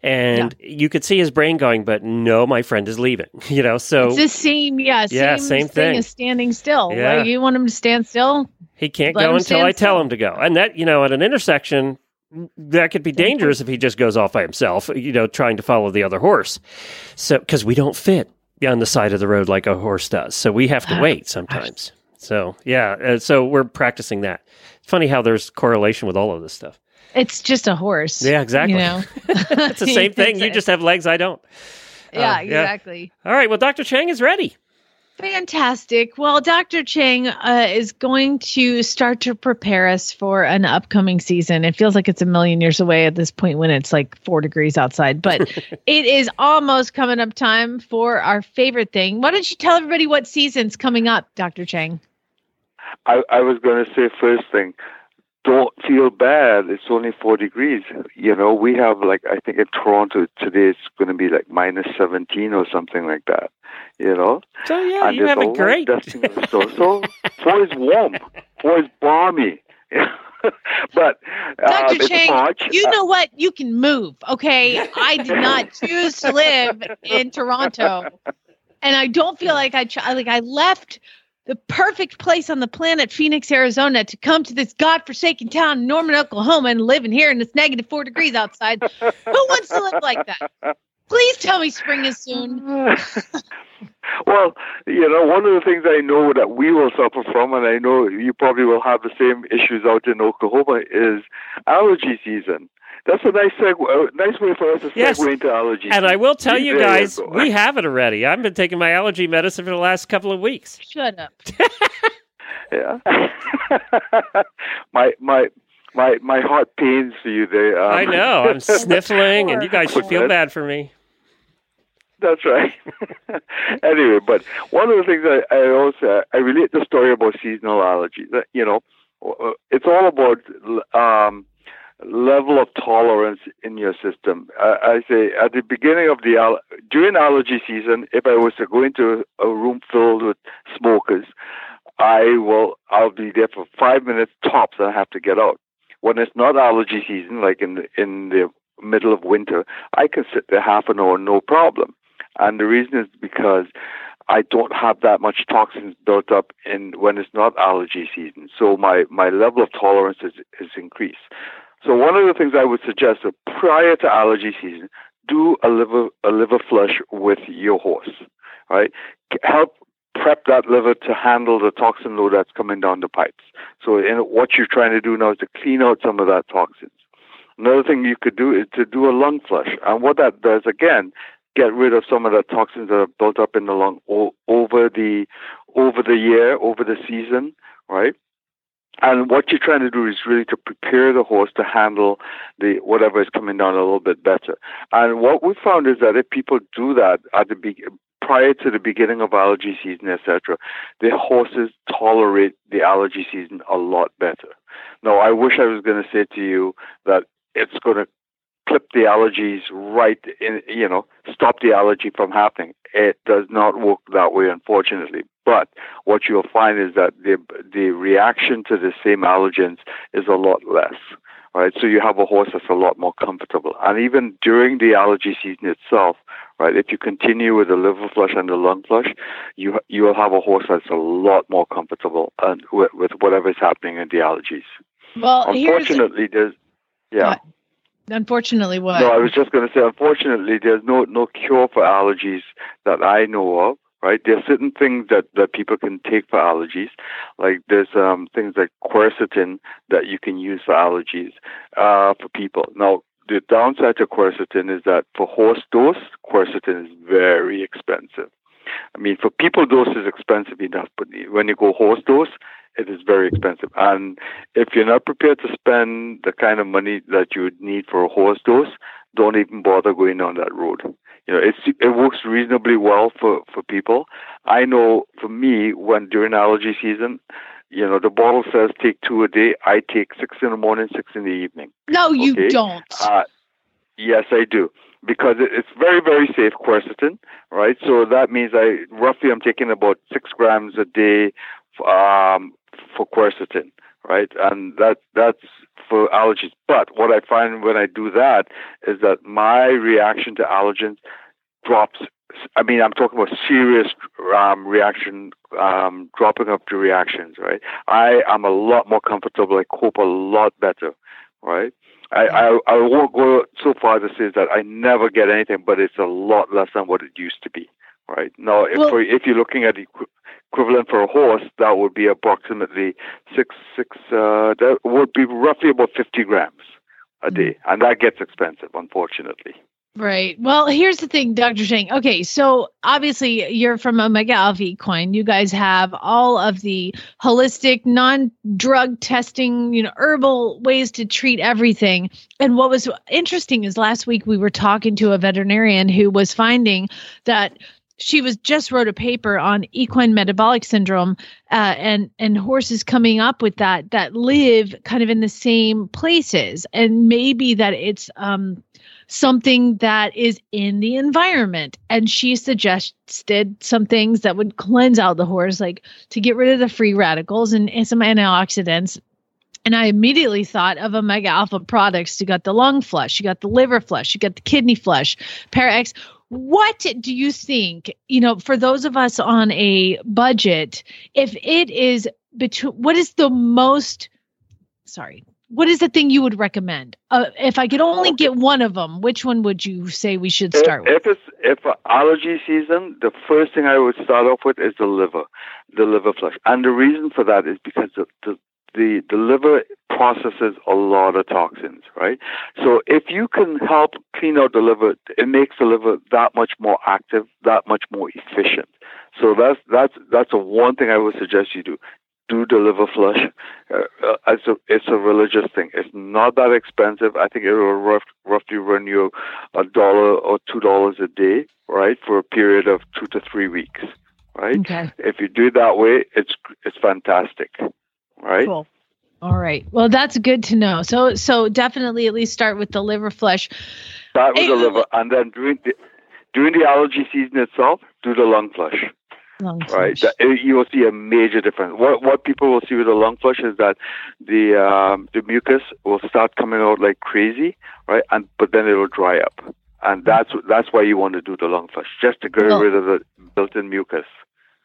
And you could see his brain going, but no, my friend is leaving. You know, so it's the same, yeah, same, Yeah, same thing thing. as standing still. Yeah. Like you want him to stand still. He can't Let go until I tell still. him to go. And that, you know, at an intersection, that could be dangerous if he just goes off by himself, you know, trying to follow the other horse. So, because we don't fit on the side of the road like a horse does. So we have to wait sometimes. So, yeah. Uh, so we're practicing that. It's funny how there's correlation with all of this stuff. It's just a horse. Yeah, exactly. You know, It's the same thing. You just have legs, I don't. yeah, uh, yeah. exactly. All right. Well, Dr. Chang is ready. Fantastic. Well, Dr. Chang uh, is going to start to prepare us for an upcoming season. It feels like it's a million years away at this point when it's like four degrees outside, but it is almost coming up time for our favorite thing. Why don't you tell everybody what season's coming up, Dr. Chang? I, I was going to say first thing, don't feel bad. It's only four degrees. You know, we have like I think in Toronto today it's going to be like minus seventeen or something like that. You know, So, yeah, and you have a great. dusting of. So four is warm. Four is balmy. but uh, Dr. it's Chang, March. you Uh, know what? You can move, okay? I did not choose to live in Toronto, and I don't feel like I ch- like I left the perfect place on the planet, Phoenix, Arizona, to come to this godforsaken town, Norman, Oklahoma, and live in here, and it's negative four degrees outside. Who wants to live like that? Please tell me spring is soon. well, you know, one of the things I know that we will suffer from, and I know you probably will have the same issues out in Oklahoma, is allergy season. That's a nice segue, uh, nice way for us to segue Yes. into allergy. And I will tell you guys, go. we have it already. I've been taking my allergy medicine for the last couple of weeks. Shut up. yeah. my my my my heart pains for you there. Um, I know. I'm sniffling, and you guys should feel bad for me. That's right. anyway, but one of the things I, I also I relate the story about seasonal allergies. You know, uh, it's all about um, level of tolerance in your system. I, I say at the beginning of the during allergy season, if I was to go into a room filled with smokers, I will I'll be there for five minutes tops, and I have to get out. When it's not allergy season, like in the, in the middle of winter, I can sit there half an hour no problem. And the reason is because I don't have that much toxins built up in when it's not allergy season. So my, my level of tolerance is, is increased. So one of the things I would suggest prior to allergy season, do a liver a liver flush with your horse. Right? Help prep that liver to handle the toxin load that's coming down the pipes. So in, what you're trying to do now is to clean out some of that toxins. Another thing you could do is to do a lung flush. And what that does, again, get rid of some of the toxins that are built up in the lung o- over the over the year, over the season, right? And what you're trying to do is really to prepare the horse to handle the whatever is coming down a little bit better. And what we found is that if people do that at the be- prior to the beginning of allergy season, etc., the horses tolerate the allergy season a lot better. Now, I wish I was going to say to you that it's going to clip the allergies right in, you know, stop the allergy from happening. It does not work that way, unfortunately. But what you'll find is that the the reaction to the same allergens is a lot less. Right, so you have a horse that's a lot more comfortable, and even during the allergy season itself, right? If you continue with the liver flush and the lung flush, you you will have a horse that's a lot more comfortable and with, with whatever is happening in the allergies. Well, Unfortunately, there's yeah. What? unfortunately what? No, I was just going to say, unfortunately, there's no no cure for allergies that I know of. Right, there's certain things that that people can take for allergies, like there's um, things like quercetin that you can use for allergies uh, for people. Now, the downside to quercetin is that for horse dose, quercetin is very expensive. I mean, for people dose is expensive enough, but when you go horse dose, it is very expensive. And if you're not prepared to spend the kind of money that you would need for a horse dose, don't even bother going down that road. You know, it's, it works reasonably well for, for people. I know for me, when during allergy season, you know, the bottle says take two a day. I take six in the morning, six in the evening. no, you don't. Uh, yes, I do. Because it's very, very safe quercetin, right? So that means I roughly I'm taking about six grams a day um, for quercetin, right? And that that's for allergies. But what I find when I do that is that my reaction to allergens drops. I mean, I'm talking about serious um, reaction, um, dropping of the reactions, right? I am a lot more comfortable. I cope a lot better, right? I, I I won't go so far to say that I never get anything, but it's a lot less than what it used to be, right? Now, if Well- for, if you're looking at the equi- equivalent for a horse, that would be approximately six six. Uh, that would be roughly about fifty grams a day, and that gets expensive, unfortunately. Right. Well, here's the thing, Dr. Shang. Okay, so obviously you're from Omega Alpha Equine. You guys have all of the holistic, non-drug testing, you know, herbal ways to treat everything. And what was interesting is last week we were talking to a veterinarian who was finding that she was just wrote a paper on equine metabolic syndrome uh, and and horses coming up with that that live kind of in the same places and maybe that it's um something that is in the environment. And she suggested some things that would cleanse out the horse, like to get rid of the free radicals and, and some antioxidants. And I immediately thought of Omega Alpha products. You got the lung flush, you got the liver flush, you got the kidney flush, Parax. What do you think, you know, for those of us on a budget, if it is between, what is the most, sorry, what is the thing you would recommend? Uh, if I could only get one of them, which one would you say we should start with? If, if it's if allergy season, the first thing I would start off with is the liver, the liver flush, and the reason for that is because the the the, the liver processes a lot of toxins, right? So if you can help clean out the liver, it makes the liver that much more active, that much more efficient. So that's that's that's the one thing I would suggest you do. Do the liver flush. Uh, uh, it's a it's a religious thing. It's not that expensive. I think it will rough, roughly run you a dollar or two dollars a day, right, for a period of two to three weeks, right? Okay, If you do it that way, it's it's fantastic, right? cool. All right. Well, that's good to know. So, so definitely at least start with the liver flush. That was Hey, the liver, and then during the during the allergy season itself, do the lung flush. Lung Right, flush. that, you will see a major difference. What what people will see with the lung flush is that the um, the mucus will start coming out like crazy, right? And but then it will dry up, and that's that's why you want to do the lung flush, just to get Well- rid of the built-in mucus.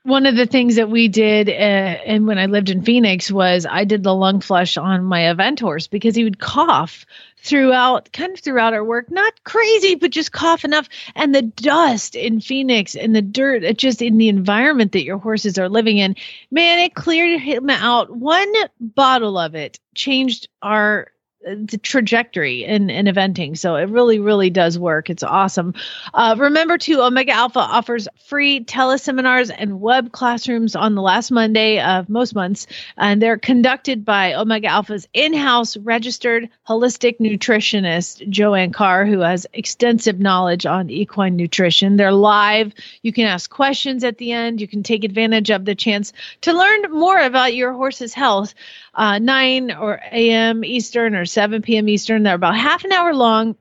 One of the things that we did, uh, and when I lived in Phoenix, was I did the lung flush on my event horse because he would cough throughout, kind of throughout our work. Not crazy, but just cough enough. And the dust in Phoenix and the dirt, uh, just in the environment that your horses are living in, man, it cleared him out. One bottle of it changed our the trajectory in, in eventing. So it really, really does work. It's awesome. Uh, remember too, Omega Alpha offers free teleseminars and web classrooms on the last Monday of most months, and they're conducted by Omega Alpha's in-house registered holistic nutritionist Joanne Carr, who has extensive knowledge on equine nutrition. They're live. You can ask questions at the end. You can take advantage of the chance to learn more about your horse's health. Uh, 9 or a.m. Eastern or 7 p.m. Eastern. They're about half an hour long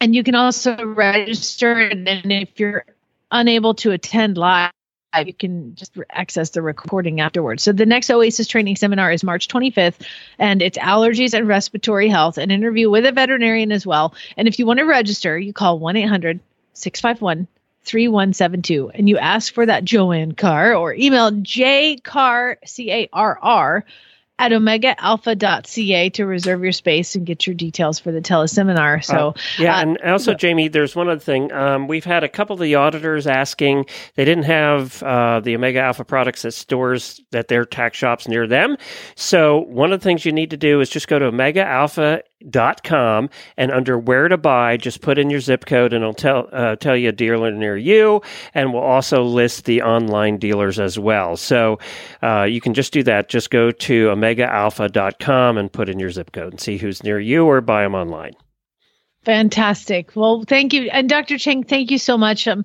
and you can also register and then if you're unable to attend live you can just access the recording afterwards. So the next Oasis training seminar is March 25th, and it's allergies and respiratory health, an interview with a veterinarian as well. And if you want to register, you call 1 800 651 3172 and you ask for that Joanne Carr or email jcar, C A R R, at omegaalpha.ca to reserve your space and get your details for the teleseminar. So, Yeah, uh, and also, Jamie, there's one other thing. Um, we've had a couple of the auditors asking. They didn't have uh, the Omega Alpha products at stores at their tack shops near them. So one of the things you need to do is just go to omegaalpha.com and under where to buy, just put in your zip code and it'll tell uh, tell you a dealer near you, and we'll also list the online dealers as well. So uh, you can just do that. Just go to omegaalpha.com and put in your zip code and see who's near you, or buy them online. Fantastic. Well, thank you. And Dr. Cheng, thank you so much. Um,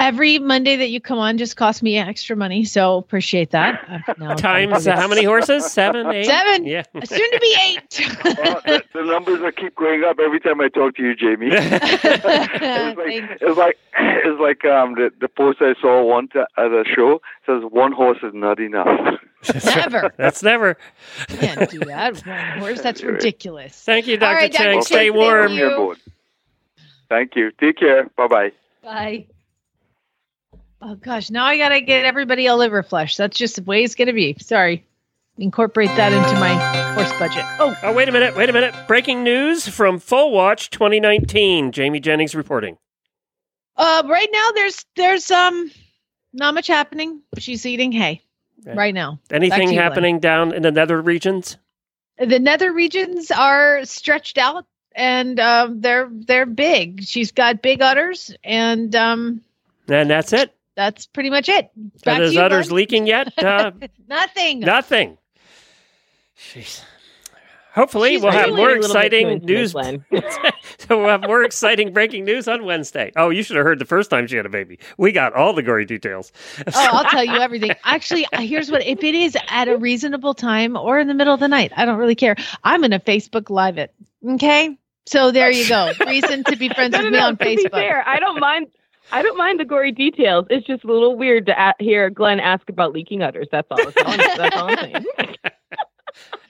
every Monday that you come on just costs me extra money. So appreciate that. Uh, no, Times uh, how many horses? Seven, eight? Seven. Yeah. Soon to be eight. Well, the, the numbers are keep going up every time I talk to you, Jamie. it's like it's like it's like um the the post I saw one t- at a show says one horse is not enough. Never. That's never. You can't do that. One horse. That's ridiculous. Thank you, Dr. right, Chang. Chang, Stay thank warm. you. You're. Thank you. Take care. Bye bye bye. Oh gosh, now I gotta get everybody a liver flush. That's just the way it's gonna be. Sorry. Incorporate that into my horse budget. Oh, Oh, wait a minute. Wait a minute. Breaking news from Foal Watch 2019. Jamie Jennings reporting. uh, right now there's there's um not much happening. She's eating hay Okay. right now. Anything you, Glenn. happening down in the nether regions? The nether regions are stretched out and um, they're they're big. She's got big udders, and um, And that's it. That's pretty much it. Back to those you, udders leaking yet? Uh, Nothing. nothing. Jeez. Hopefully, She's we'll have more a little bit too exciting news. So we'll have more exciting breaking news on Wednesday. Oh, you should have heard the first time she had a baby. We got all the gory details. oh, I'll tell you everything. Actually, uh, here's what if it is at a reasonable time or in the middle of the night, I don't really care. I'm going to Facebook Live it. Okay. So there you go. Reason to be friends no, with no, me no. on to be Facebook. fair, I don't mind. I don't mind the gory details. It's just a little weird to hear Glenn ask about leaking udders. That's all. That's all I'm saying.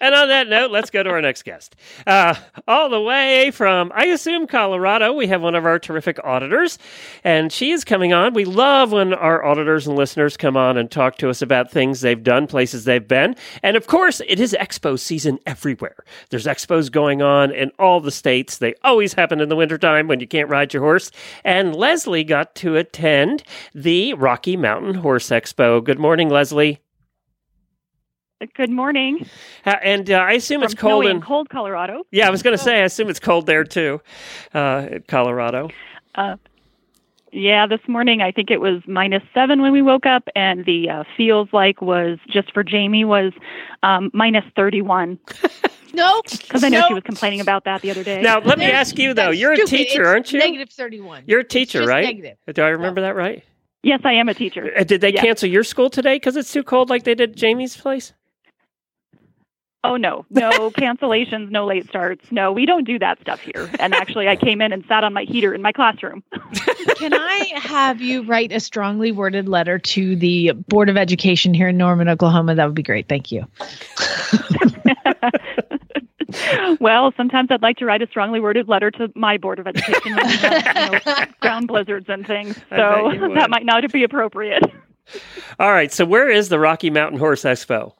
And on that note, let's go to our next guest. Uh, all the way from, I assume, Colorado, we have one of our terrific auditors, and she is coming on. We love when our auditors and listeners come on and talk to us about things they've done, places they've been. And of course, it is expo season everywhere. There's expos going on in all the states. They always happen in the wintertime when you can't ride your horse. And Leslie got to attend the Rocky Mountain Horse Expo. Good morning, Leslie. Good morning. And uh, I assume it's cold in cold Colorado. Yeah, I was going to say, I assume it's cold there too, uh, in Colorado. Yeah, this morning I think it was minus seven when we woke up, and the uh, feels like was just for Jamie was um, minus thirty-one No, because I know no. she was complaining about that the other day. Now, let me There's- ask you though. You're a teacher, It's aren't you? Negative 31. You're a teacher, just right? negative. Do I remember that right? yes, I am a teacher. Uh, Did they Yeah. cancel your school today because it's too cold, like they did Jamie's place? Oh no, no cancellations, no late starts. No, we don't do that stuff here. And actually, I came in and sat on my heater in my classroom. Can I have you write a strongly worded letter to the Board of Education here in Norman, Oklahoma? That would be great. Thank you. well, sometimes I'd like to write a strongly worded letter to my board of education when we have you know, ground blizzards and things. So that might not be appropriate. All right. So where is the Rocky Mountain Horse Expo?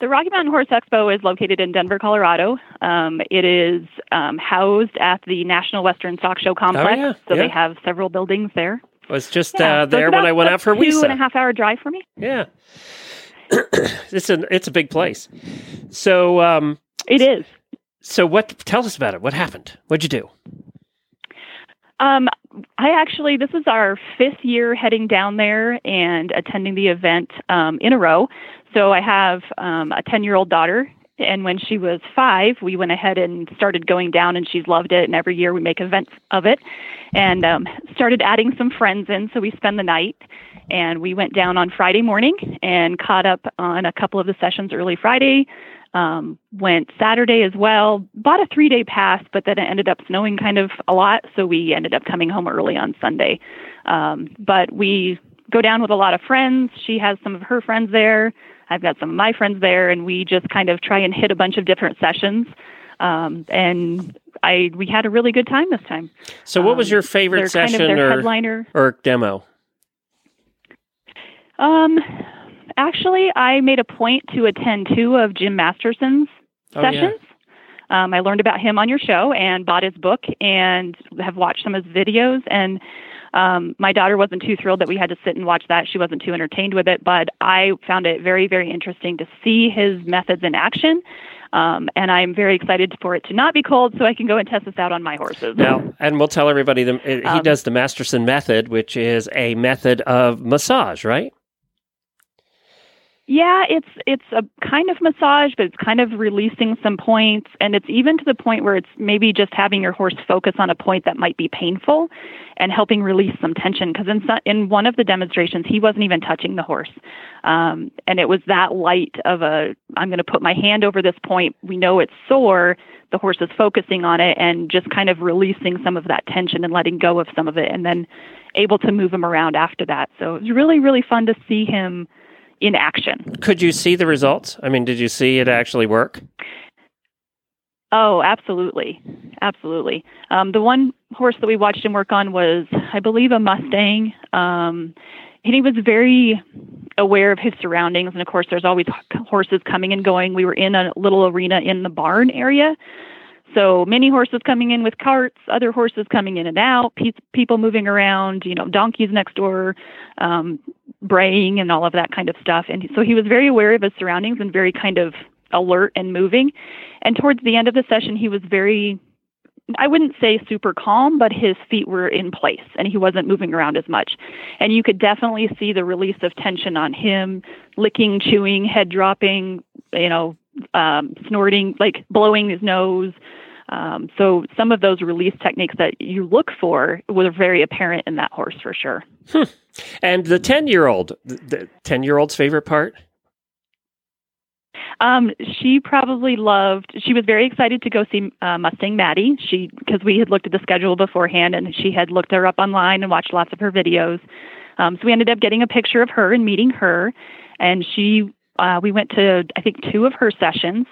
The Rocky Mountain Horse Expo is located in Denver, Colorado. Um, it is um, housed at the National Western Stock Show Complex. yeah, so yeah. they have several buildings there. I was just Yeah, uh, there when I went out for two and a half hour drive for me. Yeah. it's a it's a big place. So um It is. so what? Tell us about it. What happened? What'd you do? Um, I actually, this is our fifth year heading down there and attending the event um, in a row. So I have um, a 10 year old daughter. And when she was five, we went ahead and started going down, and she's loved it. And every year we make events of it, and um, started adding some friends in. So we spend the night, and we went down on Friday morning and caught up on a couple of the sessions early Friday. Um, went Saturday as well. Bought a three day pass, but then it ended up snowing kind of a lot, so we ended up coming home early on Sunday. Um, but we go down with a lot of friends. She has some of her friends there. I've got some of my friends there, and we just kind of try and hit a bunch of different sessions. Um, and I we had a really good time this time. So, what was Um, your favorite they're kind of session or headliner. or demo? Um, actually, I made a point to attend two of Jim Masterson's Oh, yeah. sessions. Um, I learned about him on your show and bought his book and have watched some of his videos. And um, my daughter wasn't too thrilled that we had to sit and watch that. She wasn't too entertained with it, but I found it very, very interesting to see his methods in action. Um, and I'm very excited for it to not be cold so I can go and test this out on my horses. Now, and we'll tell everybody the, he Um, does the Masterson method, which is a method of massage, right? Yeah, it's it's a kind of massage, but it's kind of releasing some points, and it's even to the point where it's maybe just having your horse focus on a point that might be painful, and helping release some tension. Because in in one of the demonstrations, he wasn't even touching the horse, um, and it was that light of a I'm going to put my hand over this point. We know it's sore. The horse is focusing on it and just kind of releasing some of that tension and letting go of some of it, and then able to move him around after that. So it was really really fun to see him in action. Could you see the results? I mean, did you see it actually work? Oh, absolutely, absolutely. Um, the one horse that we watched him work on was, I believe, a Mustang, um, and he was very aware of his surroundings. And of course, there's always horses coming and going. We were in a little arena in the barn area, so many horses coming in with carts, other horses coming in and out, pe- people moving around, you know, donkeys next door, um, braying and all of that kind of stuff. And so he was very aware of his surroundings and very kind of alert and moving. And towards the end of the session, he was very, I wouldn't say super calm, but his feet were in place and he wasn't moving around as much. And you could definitely see the release of tension on him, licking, chewing, head dropping, you know, um, snorting, like blowing his nose. Um, so some of those release techniques that you look for were very apparent in that horse for sure. And the 10 year old, the 10 year old's favorite part? Um, she probably loved. She was very excited to go see uh, Mustang Maddie. She because we had looked at the schedule beforehand, and she had looked her up online and watched lots of her videos. Um, so we ended up getting a picture of her and meeting her, and she. Uh, we went to I think two of her sessions,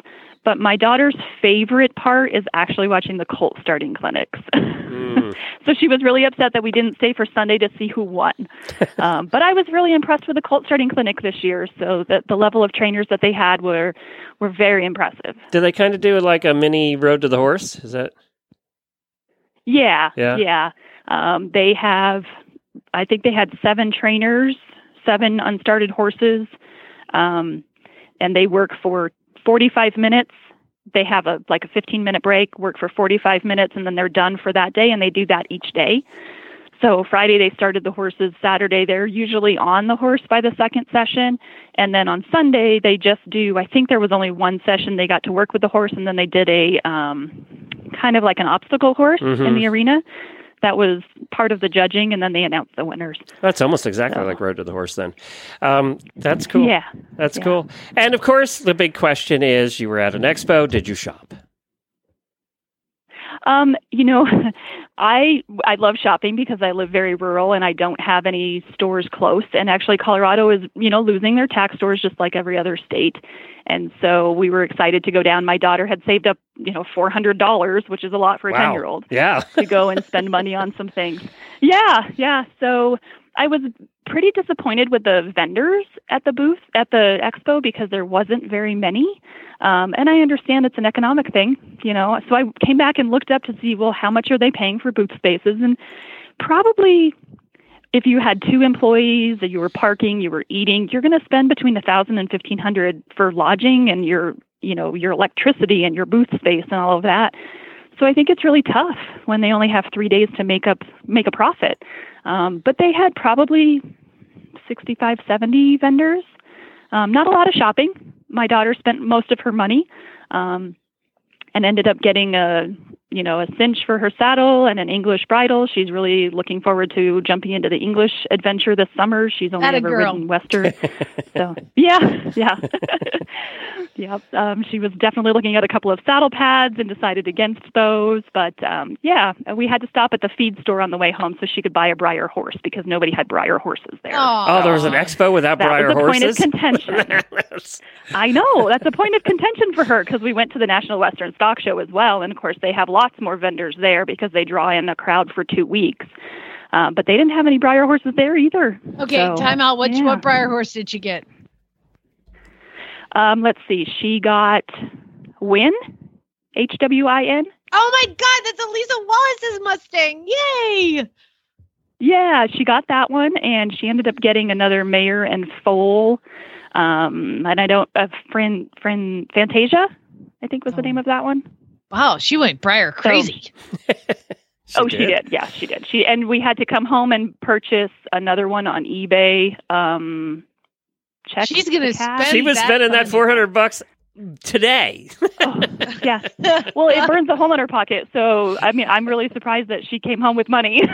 but my daughter's favorite part is actually watching the colt starting clinics. Mm. so she was really upset that we didn't stay for Sunday to see who won. um, but I was really impressed with the colt starting clinic this year. So that the level of trainers that they had were were very impressive. Do they kind of do like a mini road to the horse? Is that? Yeah, Yeah. yeah. Um, they have, I think they had seven trainers, seven unstarted horses, um, and they work for 45 minutes. They have a like a 15 minute break, work for 45 minutes, and then they're done for that day. And they do that each day. So Friday they started the horses. Saturday they're usually on the horse by the second session, and then on Sunday they just do. I think there was only one session they got to work with the horse, and then they did a um, kind of like an obstacle course in Mhm. the arena. That was part of the judging, and then they announced the winners. That's almost exactly So- like road to the horse then. Um, that's cool. Yeah. That's yeah. cool. And of course, the big question is you were at an expo. Did you shop? Um, you know, I I love shopping because I live very rural and I don't have any stores close. And actually, Colorado is you know losing their tack stores just like every other state. And so we were excited to go down. My daughter had saved up you know four hundred dollars, which is a lot for a Wow. ten year old. Yeah. to go and spend money on some things. Yeah, yeah. So I was pretty disappointed with the vendors at the booth at the expo because there wasn't very many. Um, and I understand it's an economic thing, you know. So I came back and looked up to see, well, how much are they paying for booth spaces? And probably if you had two employees, you were parking, you were eating, you're going to spend between a thousand and fifteen hundred for lodging and your, you know, your electricity and your booth space and all of that. So I think it's really tough when they only have three days to make up make a profit. Um, but they had probably 65, 70 vendors. Um, not a lot of shopping. My daughter spent most of her money um, and ended up getting a you know, a cinch for her saddle and an English bridle. She's really looking forward to jumping into the English adventure this summer. She's only Atta ever girl. ridden Western. so, yeah, yeah. yeah, um, she was definitely looking at a couple of saddle pads and decided against those. But um, yeah, we had to stop at the feed store on the way home so she could buy a Breyer horse because nobody had Breyer horses there. Oh, there was an expo without that Breyer was a point of horses. contention. I know that's a point of contention for her because we went to the National Western Stock Show as well, and of course they have lots more vendors there because they draw in a crowd for two weeks. Uh, but they didn't have any Breyer horses there either. Okay, So, time out. What yeah. what Breyer horse did you get? Um, let's see. She got Hwin, H W I N. Oh my God, that's Elisa Wallace's Mustang! Yay! Yeah, she got that one, and she ended up getting another Mayor and Foal. Um, and I don't, uh, friend, friend, Fantasia, I think was the Oh. name of that one. Wow, she went Breyer crazy. oh, she did. Yeah, she did. She and we had to come home and purchase another one on eBay. Um, check. She's gonna spend She was that spending that 400 bucks today. Oh, yeah. Well, it burns a hole in her pocket. So I mean, I'm really surprised that she came home with money.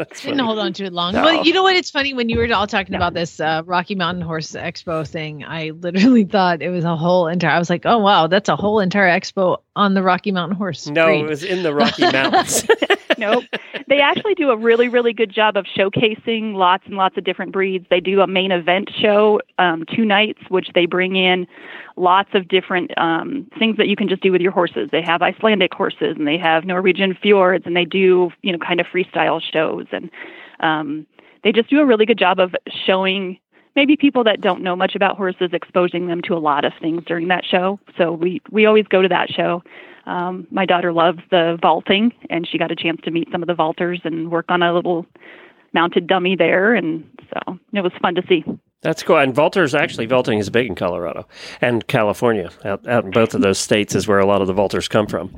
That's Didn't funny. hold on to it long. No. Well, you know what? It's funny when you were all talking about this uh, Rocky Mountain Horse Expo thing. I literally thought it was a whole entire. I was like, oh wow, that's a whole entire expo on the Rocky Mountain Horse. No, breed. it was in the Rocky Mountains. nope. They actually do a really, really good job of showcasing lots and lots of different breeds. They do a main event show um, two nights, which they bring in lots of different um, things that you can just do with your horses. They have Icelandic horses and they have Norwegian fjords and they do, you know, kind of freestyle shows. And um, they just do a really good job of showing maybe people that don't know much about horses, exposing them to a lot of things during that show. So we, we always go to that show. Um, my daughter loves the vaulting, and she got a chance to meet some of the vaulters and work on a little mounted dummy there, and so it was fun to see. That's cool. And vaulters actually vaulting is big in Colorado and California. Out, out in both of those states is where a lot of the vaulters come from.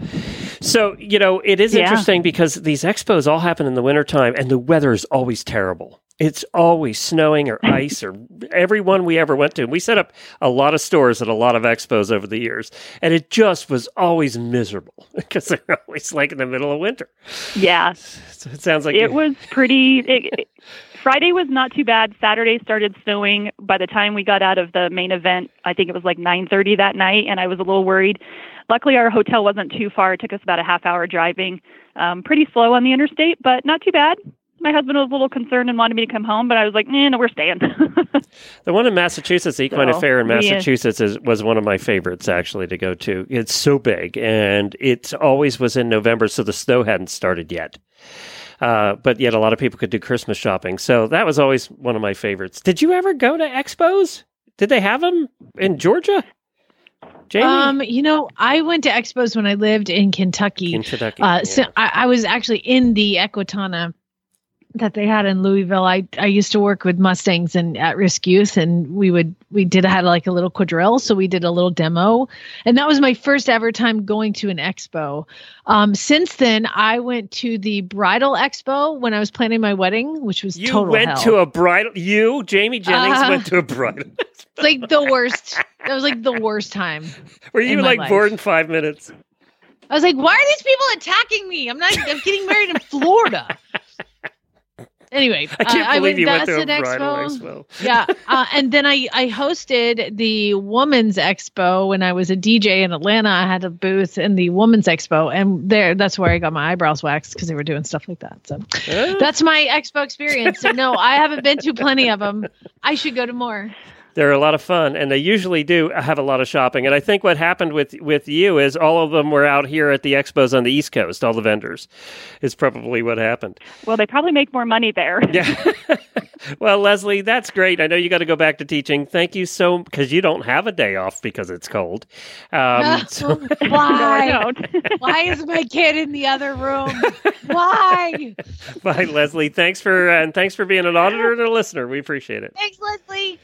So, you know, it is Yeah. interesting because these expos all happen in the wintertime and the weather is always terrible. It's always snowing or ice or every one we ever went to. We set up a lot of stores at a lot of expos over the years, and it just was always miserable because they're always like in the middle of winter. Yeah, So it sounds like it you- was pretty. It, Friday was not too bad. Saturday started snowing. By the time we got out of the main event, I think it was like 9:30 that night, and I was a little worried. Luckily, our hotel wasn't too far. It took us about a half hour driving. Um, pretty slow on the interstate, but not too bad. My husband was a little concerned and wanted me to come home, but I was like, eh, "No, we're staying." The one in Massachusetts, the Equine So, Affaire in we, Massachusetts, is, was one of my favorites actually to go to. It's so big, and it always was in November, so the snow hadn't started yet. Uh, but yet, a lot of people could do Christmas shopping, so that was always one of my favorites. Did you ever go to expos? Did they have them in Georgia? Jamie, Um, you know, I went to expos when I lived in Kentucky. in Kentucky. Uh, yeah. so I, I was actually in the Equitana that they had in Louisville. I, I used to work with Mustangs and at risk youth and we would, we did had like a little quadrille. So we did a little demo and that was my first ever time going to an expo. Um, since then I went to the bridal expo when I was planning my wedding, which was you total went hell. to a bridal. You, Jamie Jennings, Uh, went to a bridal. Like the worst. That was like the worst time. Were you like life. bored in five minutes? I was like, why are these people attacking me? I'm not. I'm getting married in Florida. Anyway, I can't uh, believe you went to a an bridal expo. expo. yeah, uh, and then I I hosted the Women's Expo when I was a DJ in Atlanta. I had a booth in the Women's Expo, and there that's where I got my eyebrows waxed because they were doing stuff like that. So Eh? that's my expo experience. So no, I haven't been to plenty of them. I should go to more. They're a lot of fun, and they usually do have a lot of shopping. And I think what happened with with you is all of them were out here at the expos on the East Coast. All the vendors is probably what happened. well, they probably make more money there. Yeah. well, Leslie, that's great. I know you got to go back to teaching. Thank you so because you don't have a day off because it's cold. Um, so, no, I Why? don't. Why is my kid in the other room? Why? bye, Leslie. Thanks for uh, and thanks for being an auditor and a listener. We appreciate it. Thanks, Leslie.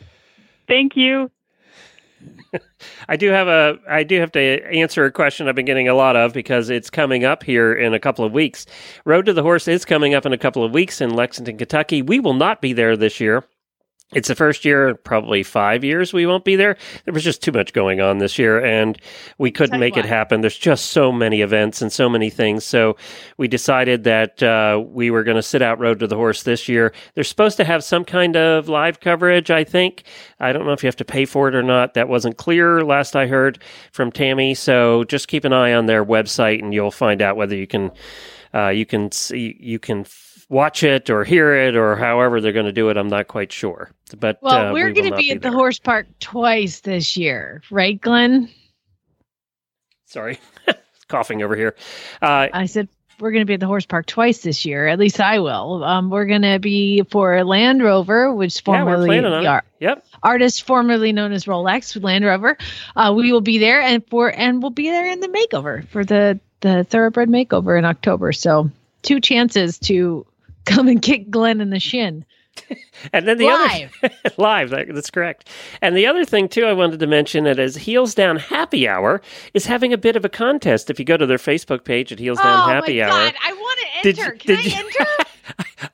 Thank you. I do have a I do have to answer a question I've been getting a lot of because it's coming up here in a couple of weeks. Road to the Horse is coming up in a couple of weeks in Lexington, Kentucky. We will not be there this year. It's the first year, probably five years we won't be there. There was just too much going on this year, and we couldn't make it happen. There's just so many events and so many things. So we decided that uh, we were going to sit out Road to the Horse this year. They're supposed to have some kind of live coverage, I think. I don't know if you have to pay for it or not. That wasn't clear last I heard from Tammy. So just keep an eye on their website, and you'll find out whether you can uh, you can see you can watch it or hear it or however they're going to do it. I'm not quite sure, but Well, uh, we're we going to not be at the horse park twice this year, right, Glenn? Sorry, coughing over here. Uh, I said we're going to be at the horse park twice this year. At least I will. Um, we're going to be for Land Rover, which is yeah, we're formerly on the it. ar- Yep. artist formerly known as Rolex Land Rover. Uh, we will be there, and for and we'll be there in the makeover for the the thoroughbred makeover in October. So two chances to come and kick Glenn in the shin And then the live. other live, that's correct. And the other thing too, I wanted to mention that is Heels Down Happy Hour is having a bit of a contest. If you go to their Facebook page at Heels Down oh Happy my Hour, God! I want to Did enter. you- Can did I you- enter?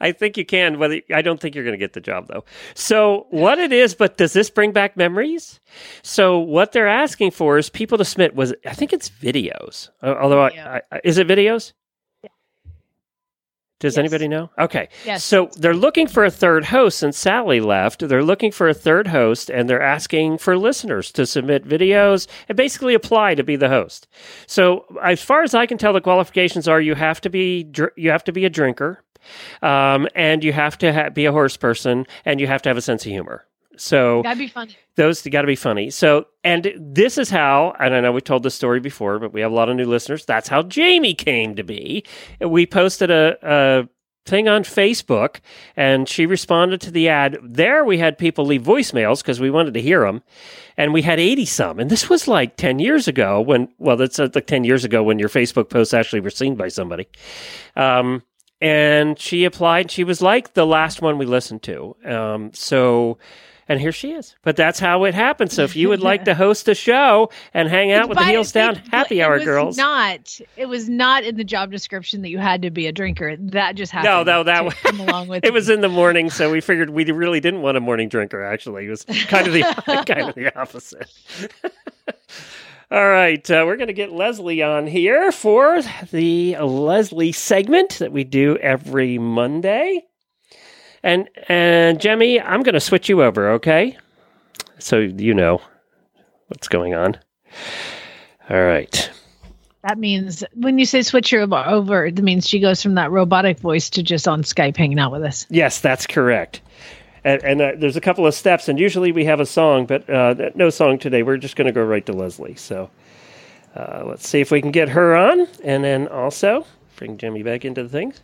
I think you can. Whether I don't think you're going to get the job though. So what it is, but does this bring back memories? So what they're asking for is people to submit. Was I think it's videos? Uh, Although Video. I, I, is it videos? Does Yes. anybody know? Okay. Yes. So they're looking for a third host, and Sally left. They're looking for a third host, and they're asking for listeners to submit videos and basically apply to be the host. So, as far as I can tell, the qualifications are you have to be dr- you have to be a drinker, um, and you have to ha- be a horse person, and you have to have a sense of humor. So That'd be fun. those got to be funny. So, and this is how, and I know we told this story before, but we have a lot of new listeners. That's how Jamie came to be. We posted a, a thing on Facebook, and she responded to the ad. There, we had people leave voicemails because we wanted to hear them, and we had eighty some. And this was like ten years ago when, well, that's uh, like ten years ago when your Facebook posts actually were seen by somebody. Um, and she applied. She was like the last one we listened to. Um, so. And here she is. But that's how it happened. So if you would like to host a show and hang out with the Heels Down but Happy it Hour was girls. Not. It was not in the job description that you had to be a drinker. That just happened. No, no, that was- come along with it was in the morning, so we figured we really didn't want a morning drinker. Actually, it was kind of the kind of the opposite. All right, uh, we're going to get Leslie on here for the Leslie segment that we do every Monday. And and Jamie, I'm going to switch you over, okay? So you know what's going on. All right. That means when you say switch her over- it means she goes from that robotic voice to just on Skype hanging out with us. Yes, that's correct. And, and uh, there's a couple of steps, and usually we have a song, but uh, no song today. We're just going to go right to Leslie. So uh, let's see if we can get her on, and then also bring Jamie back into the things.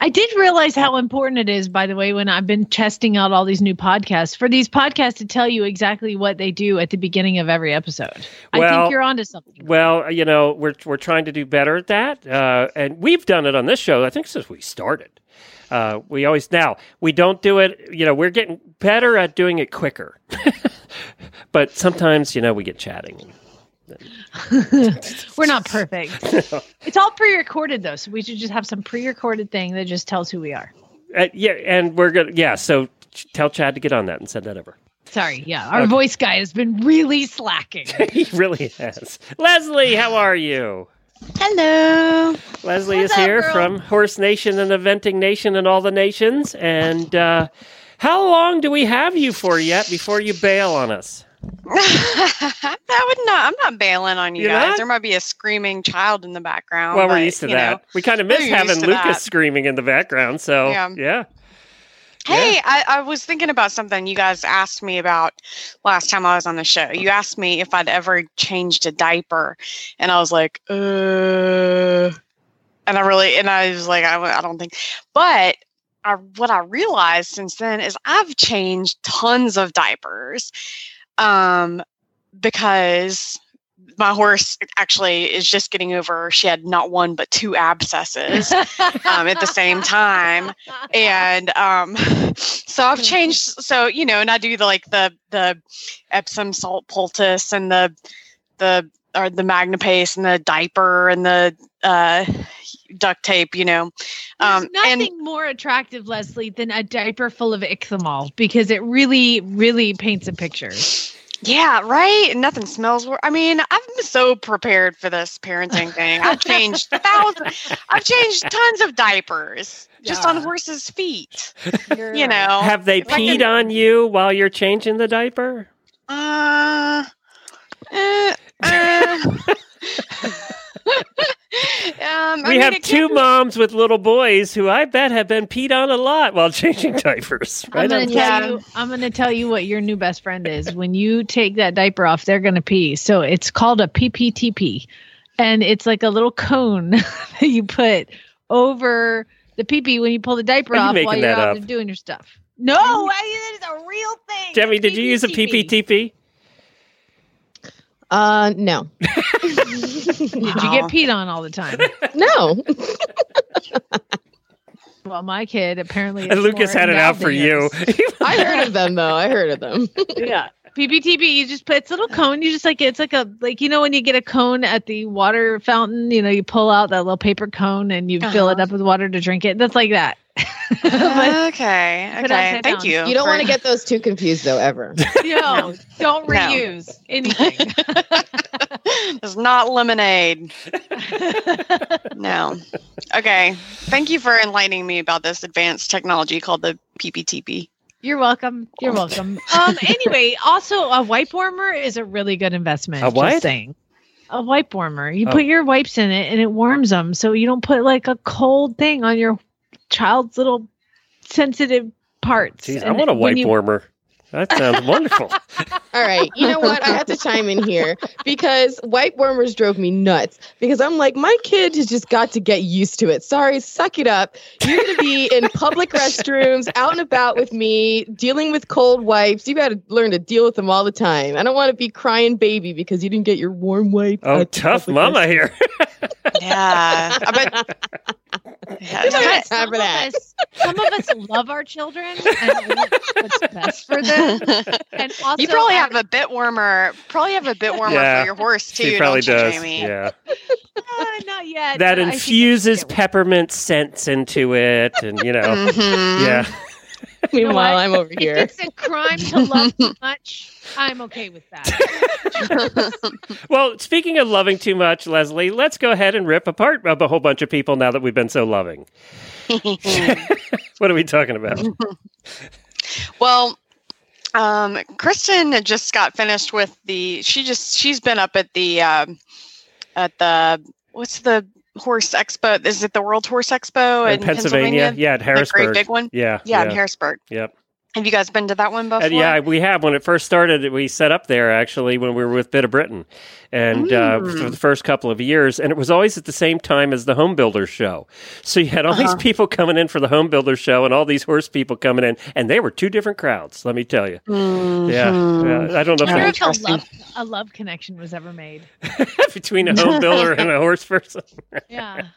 I did realize how important it is, by the way, when I've been testing out all these new podcasts, for these podcasts to tell you exactly what they do at the beginning of every episode. I think you're onto something. Well, you know, we're we're trying to do better at that, uh, and we've done it on this show. I think since we started. Uh, we always now we don't do it. You know, we're getting better at doing it quicker, but sometimes you know we get chatting. We're not perfect. it's all pre-recorded though, so we should just have some pre-recorded thing that just tells who we are. Uh, yeah, and we're gonna yeah. So ch- tell Chad to get on that and send that over. Sorry, yeah, our voice guy has been really slacking. he really has. Leslie, how are you? Hello. Leslie What's is up, here girl? from Horse Nation and Eventing Nation and all the nations. And uh, how long do we have you for yet before you bail on us? that would not. I'm not bailing on you You're guys. not? There might be a screaming child in the background. well, we're used to that. know. we kind of miss having Lucas that. screaming in the background. So yeah, Yeah. Hey, I, I was thinking about something you guys asked me about last time I was on the show. You asked me if I'd ever changed a diaper, and I was like, uh, and I really, and I was like, I, I don't think, but I, what I realized since then is I've changed tons of diapers, um, because my horse actually is just getting over. She had not one but two abscesses um, at the same time and um so i've changed so you know and i do the like the the epsom salt poultice and the the or the Magnapaste and the diaper and the uh duct tape, you know. Um, There's and nothing more attractive, Leslie, than a diaper full of Ichthammol because it really, really paints a picture. yeah, right. Nothing smells. wor- I mean, I'm so prepared for this parenting thing. I've changed thousands. I've changed tons of diapers just on horses' feet. You're You right. know, Have they If peed can- on you while you're changing the diaper? Uh, uh, uh. um, we mean, have it two can- moms with little boys who I bet have been peed on a lot while changing diapers. I'm gonna tell Yeah. you. I'm gonna tell you what your new best friend is. When you take that diaper off, they're gonna pee. So it's called a PPTP, and it's like a little cone that you put over the PP when you pull the diaper Are you off while you're out up? doing your stuff. No, I, it is a real thing. Jamie, did you use a PPTP? Uh, no, Did you get peed on all the time? no. Well, my kid apparently. And Lucas had it out for you. I heard of them though. I heard of them. yeah. PPTP, you just put it's a little cone. You just like it's like a like you know when you get a cone at the water fountain, you know, you pull out that little paper cone and you fill it Uh-huh. up with water to drink it. That's like that. But okay, okay. upside Thank down. you. You don't for- want to get those two confused though, ever. no, don't No. reuse anything. It's not lemonade. No. Okay. Thank you for enlightening me about this advanced technology called the PPTP. You're welcome. You're welcome. Um. Anyway, also a wipe warmer is a really good investment. A just what? saying. A wipe warmer. You Oh. put your wipes in it and it warms them, so you don't put like a cold thing on your child's little sensitive parts. Jeez, I want a when wipe you- warmer. That sounds wonderful. All right. You know what? I have to chime in here because wipe warmers drove me nuts because I'm like, my kid has just got to get used to it. Sorry, suck it up. You're going to be in public restrooms, out and about with me, dealing with cold wipes. You got to learn to deal with them all the time. I don't want to be crying baby because you didn't get your warm wipe. Oh, tough mama restroom. here. Yeah. I bet. Yeah, We don't have time some for of that. us, some of us love our children and want what's best for them. And also, you probably have a bit warmer. Probably have a bit warmer Yeah. for your horse too. she probably don't you, does. Jamie? Yeah. Uh, not yet. That but I think I infuses should get one. peppermint scents into it and you know. Mhm. Yeah. Meanwhile, what? I'm over If here. it's a crime to love too much, I'm okay with that. Well, speaking of loving too much, Leslie, let's go ahead and rip apart a whole bunch of people now that we've been so loving. What are we talking about? Well, um, Kristen just got finished with the. She just she's been up at the um, at the what's the horse expo? Is it the World Horse Expo In Pennsylvania? Yeah, at The Harrisburg. great big one. Yeah. Yeah, in Harrisburg. Yep. Have you guys been to that one before? And yeah, we have. When it first started, we set up there actually when we were with Bit of Britain, and uh, Mm. for the first couple of years, and it was always at the same time as the Home Builders Show. So you had all these Uh-huh. people coming in for the Home Builders Show, and all these horse people coming in, and they were two different crowds. Let me tell you. Mhm. Yeah, yeah. I don't know Yeah. I wonder if if a Interesting. love, a love connetion was ever made. between a home builder and a horse person. Yeah.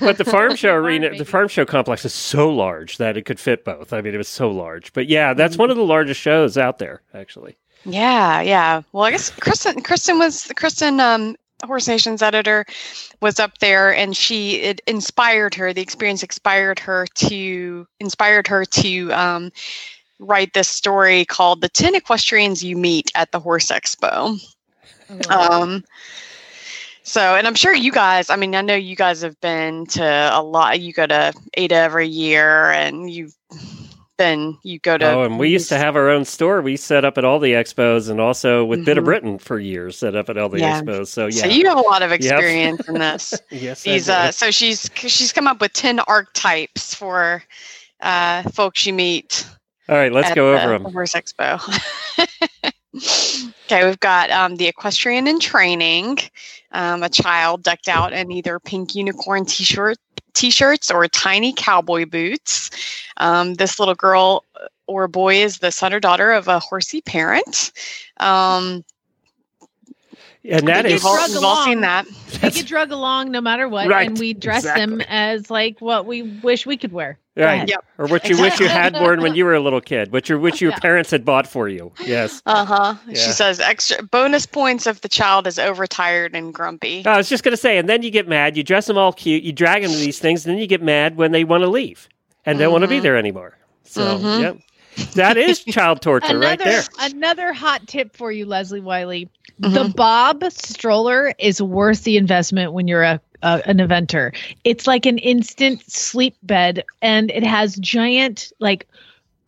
But the farm show Farm arena, baby. the farm show complex is so large that it could fit both. I mean, it was so large. But yeah, that's Mm-hmm. one of the largest shows out there, actually. Yeah, yeah. Well, I guess Kristen, Kristen was Kristen, um, Horse Nation's editor, was up there, and she it inspired her. The experience inspired her to inspired her to um, write this story called "The Ten Equestrians You Meet at the Horse Expo." Um, so, and I'm sure you guys. I mean, I know you guys have been to a lot. You go to Ada every year, and you've been you go to. Oh, and we used to have our own store. We set up at all the expos, and also with Bit of Mhm. Britain for years, set up at all the Yeah. expos. So yeah, So you have a lot of experience in this. yes, I These do. uh, so she's she's come up with ten archetypes for uh, folks you meet. all right, let's go over the them. Horse Expo. okay, we've got um, the equestrian in training, um, a child decked out in either pink unicorn t-shirt t-shirts or tiny cowboy boots. Um, this little girl or boy is the son or daughter of a horsey parent. Um, And I that think is we've all, we've all seen along. that. They get drug along no matter what, Right, and we dress them as like what we wish we could wear. Right. Yep. Or what you wish you had worn when you were a little kid, what you wish your parents had bought for you. Yes. Uh huh. Yeah. She says extra bonus points if the child is overtired and grumpy. I was just going to say, and then you get mad. You dress them all cute. You drag them to these things, and then you get mad when they want to leave and don't want to be there anymore. So, Mhm. yep. That is child torture right there. another hot tip for you, Leslie Wylie. Mm-hmm. The Bob stroller is worth the investment when you're a, a an eventer. It's like an instant sleep bed, and it has giant like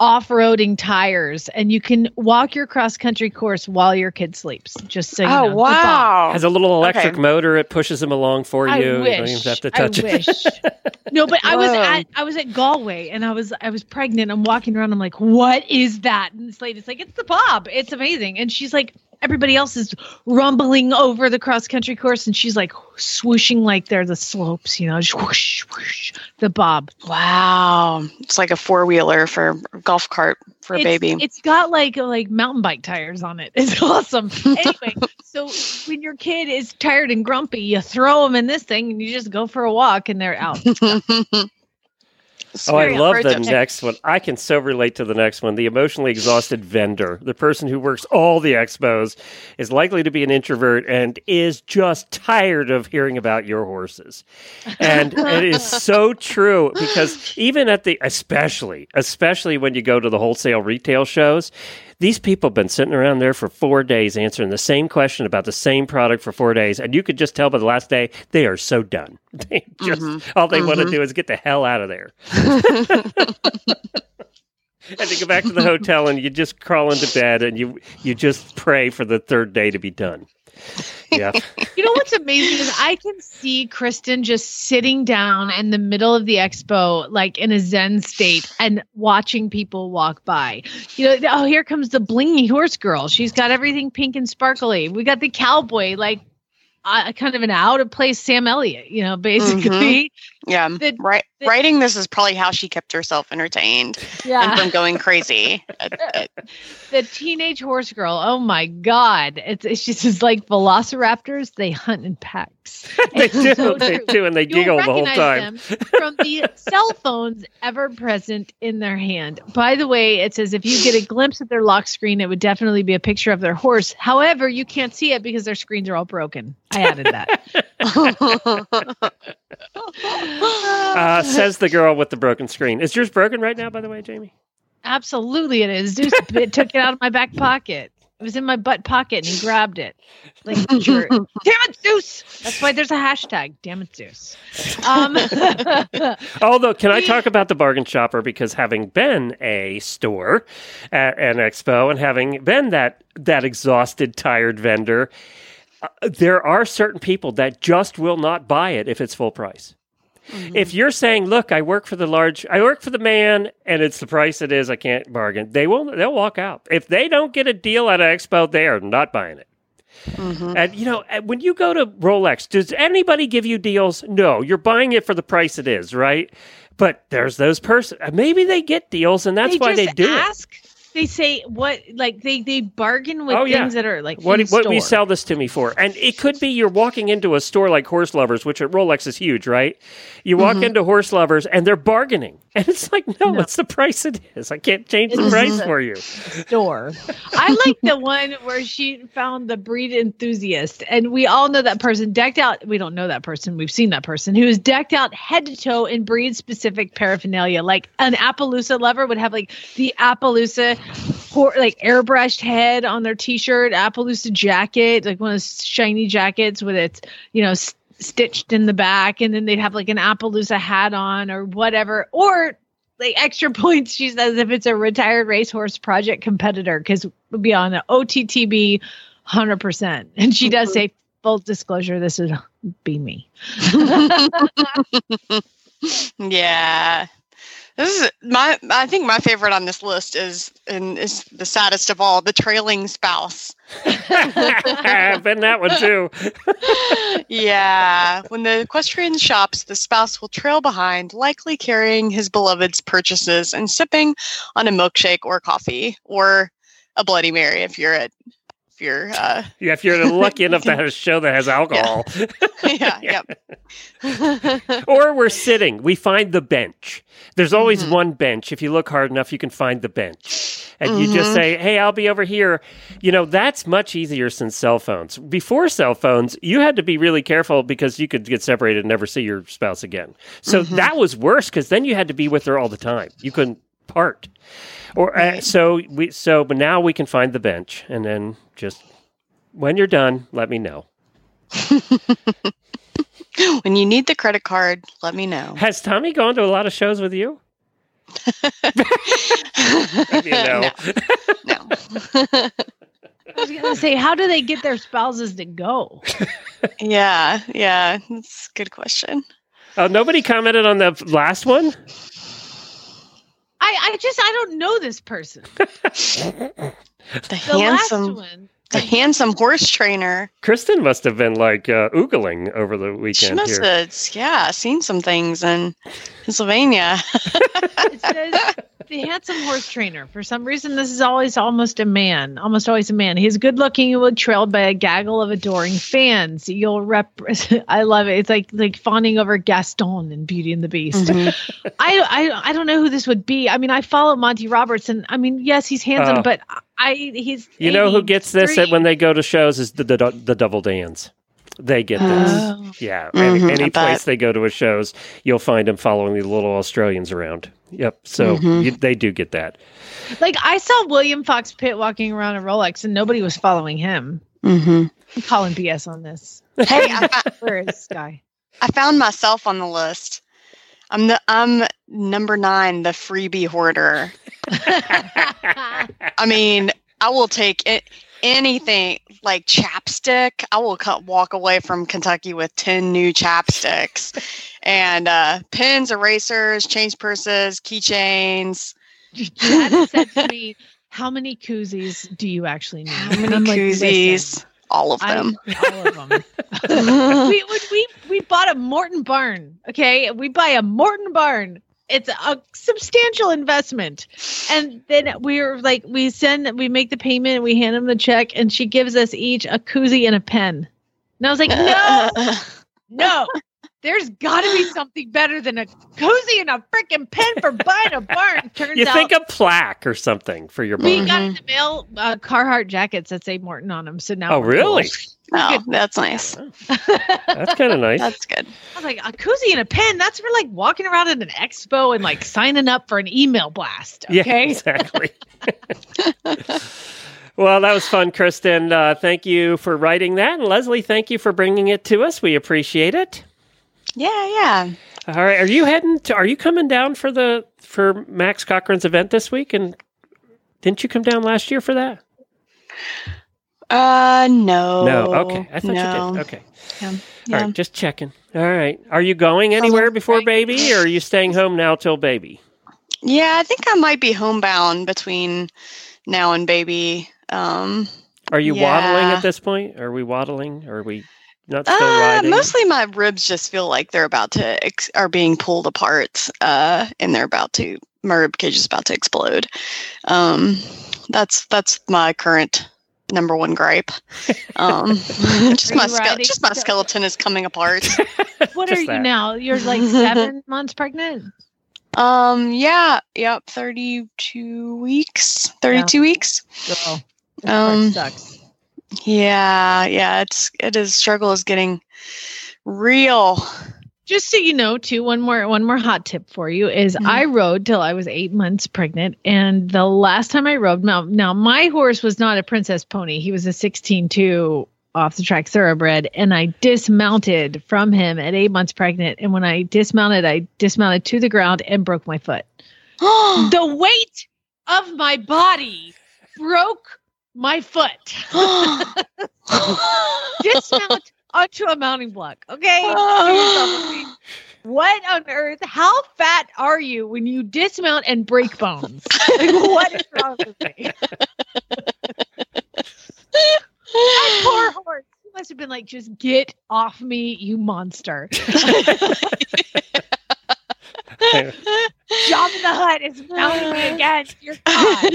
off-roading tires, and you can walk your cross country course while your kid sleeps. Just so you oh, know. oh The wow! Has a little electric Okay. motor. It pushes them along for I you. You don't wish. even have to I touch it. wish. no, but I was at I was at Galway and I was I was pregnant. I'm walking around. I'm like, what is that? And this lady's like, it's the Bob. It's amazing. And she's like, everybody else is rumbling over the cross country course, and she's like swooshing like they're the slopes. You know, just whoosh whoosh. The Bob. Wow, it's like a four wheeler for a golf cart for a it's, baby. It's got like like mountain bike tires on it. It's awesome. anyway, so when your kid is tired and grumpy, you throw them in this thing and you just go for a walk and they're out. Oh, I love the next one. I can so relate to the next one. The emotionally exhausted vendor, the person who works all the expos, is likely to be an introvert and is just tired of hearing about your horses. And it is so true because even at the, especially, especially when you go to the wholesale retail shows, these people have been sitting around there for four days answering the same question about the same product for four days. And you could just tell by the last day, they are so done. They just, mm-hmm. all they want to mm-hmm. do is get the hell out of there. and to go back to the hotel and you just crawl into bed and you you just pray for the third day to be done. Yeah. You know what's amazing is I can see Kristen just sitting down in the middle of the expo, like in a Zen state, and watching people walk by. You know, oh, here comes the blingy horse girl. She's got everything pink and sparkly. We got the cowboy, like uh, kind of an out of place Sam Elliott. You know, basically. Yeah, The- right. the- Writing this is probably how she kept herself entertained Yeah. and from going crazy. The teenage horse girl. Oh my god! It's it's just it's like velociraptors. They hunt in packs. they do. so They do and they You'll giggle the whole time. them from the cell phones ever present in their hand. By the way, it says if you get a glimpse of their lock screen, it would definitely be a picture of their horse. However, you can't see it because their screens are all broken. I added that. Uh, says the girl with the broken screen. Is yours broken right now, by the way, Jamie? Absolutely, it is. Zeus bit- took it out of my back pocket. It was in my butt pocket, and he grabbed it. Like jerk. Damn it, Zeus! That's why there's a hashtag. Damn it, Zeus. Um, Although, can I talk about the bargain shopper? Because having been a store at an expo and having been that that exhausted, tired vendor, Uh, there are certain people that just will not buy it if it's full price. Mm-hmm. If you're saying, "Look, I work for the large, I work for the man, and it's the price it is, I can't bargain," they will. They'll walk out. If they don't get a deal at an expo, they are not buying it. Mm-hmm. And you know, when you go to Rolex, does anybody give you deals? No, you're buying it for the price it is, right? But there's those person. Maybe they get deals, and that's they why they do it. They say what like they they bargain with Oh, things yeah. that are like What what we sell this to me for? And it could be you're walking into a store like Horse Lovers, which at Rolex is huge, right? You walk mm-hmm. into Horse Lovers and they're bargaining, and it's like, no, No. it's the price it is. I can't change the price for you. store. I like the one where she found the breed enthusiast, and we all know that person decked out. We don't know that person. We've seen that person who is decked out head to toe in breed specific paraphernalia. Like an Appaloosa lover would have like the Appaloosa, hor- like airbrushed head on their t-shirt, Appaloosa jacket, like one of those shiny jackets with its you know. Stitched in the back, and then they'd have like an Appaloosa hat on or whatever, or like extra points she says if it's a retired racehorse project competitor because we'll be on an OTTB 100% and she does say full disclosure this would be me Yeah. This is my I think my favorite on this list is and is the saddest of all, the trailing spouse. I've been that one too. yeah. When the equestrian shops, the spouse will trail behind, likely carrying his beloved's purchases and sipping on a milkshake or coffee or a Bloody Mary if you're at if you're. Uh, Yeah, if you're lucky enough to have a show that has alcohol. yeah. Yep. or we're sitting. We find the bench. There's always Mm-hmm. one bench. If you look hard enough, you can find the bench. And you just Mhm. say, hey, I'll be over here. You know, that's much easier since cell phones. Before cell phones, you had to be really careful because you could get separated and never see your spouse again. So Mhm. that was worse because then you had to be with her all the time. You couldn't part. Or uh, so we so but now we can find the bench and then just when you're done, let me know. when you need the credit card, let me know. Has Tommy gone to a lot of shows with you? Maybe a no. no. I was gonna say, how do they get their spouses to go? yeah. Yeah. That's a good question. Oh, nobody commented on the last one. I, I just I don't know this person. The, The handsome, last one. the handsome horse trainer. Kristen must have been like uh, oogling over the weekend. She must here. have, yeah, seen some things in Pennsylvania. It says the handsome horse trainer. For some reason, this is always almost a man. Almost always a man. He's good looking and trailed by a gaggle of adoring fans. You'll rep. I love it. It's like like fawning over Gaston in Beauty and the Beast. Mm-hmm. I, I I don't know who this would be. I mean, I follow Monty Roberts, and I mean, yes, he's handsome, Oh. but I he's You know who gets this at when they go to shows is the the, the Double Dans. They get this. Oh. Yeah, Mhm, any, any place they go to a shows, you'll find them following the little Australians around. Yep. So Mhm. you, they do get that. Like I saw William Fox Pitt walking around a Rolex, and nobody was following him. hmm I'm calling BS on this. Hey, I, Where is this guy? I found myself on the list. I'm the I'm number nine, the freebie hoarder. I mean, I will take it, anything like chapstick. I will cut, walk away from Kentucky with 10 new chapsticks and uh, pens, erasers, change purses, keychains. Dad said to me, "How many koozies do you actually need? How many I'm koozies? "Listen, All of I- them. all of them. we, we we we bought a Morton barn. Okay, we buy a Morton barn. It's a substantial investment, and then we're like, we send, we make the payment, we hand them the check, and she gives us each a koozie and a pen. And I was like, no, no. There's got to be something better than a koozie and a freaking pen for buying a barn. Turns You out think a plaque or something for your barn. we got in the mail uh, Carhartt jackets that say Morton on them. So now, Oh, we're cool. really? oh, that's nice. That's kind of nice. That's good. I was like, a koozie and a pen. That's for like walking around at an expo and like signing up for an email blast. Yeah, Okay. exactly. well, that was fun, Kristen. Uh, thank you for writing that. And Leslie, thank you for bringing it to us. We appreciate it. Yeah, yeah. All right. Are you heading to, are you coming down for the, for Max Corcoran's event this week? And didn't you come down last year for that? Uh, no. no. Okay. I thought no. you did. Okay. Yeah. All yeah. right. Just checking. All right. Are you going anywhere before baby or are you staying home now till baby? Yeah, I think I might be homebound between now and baby. Um, Are you waddling at this point? Are we waddling? Are we not still uh, riding? mostly my ribs just feel like they're about to ex- are being pulled apart, uh, and they're about to my rib cage is about to explode. Um, that's that's my current number one gripe. Um, just my ske- just my skeleton is coming apart. What are you that. now? You're like seven months pregnant. Um, yeah, yep, thirty two weeks, thirty two weeks. Girl, Um, sucks. Yeah, yeah, it's it is struggle is getting real. Just so you know, too, one more one more hot tip for you is Mhm. I rode till I was eight months pregnant, and the last time I rode, now now my horse was not a princess pony; he was a sixteen two off the track thoroughbred, and I dismounted from him at eight months pregnant. And when I dismounted, I dismounted to the ground and broke my foot. the weight of my body broke my foot. Dismount onto a mounting block. Okay. Do yourself a favor. What on earth? How fat are you when you dismount and break bones? Like, what is wrong with me? that poor horse. He must have been like, just get off me, you monster. Job in the Hut is mounting me again. You're God.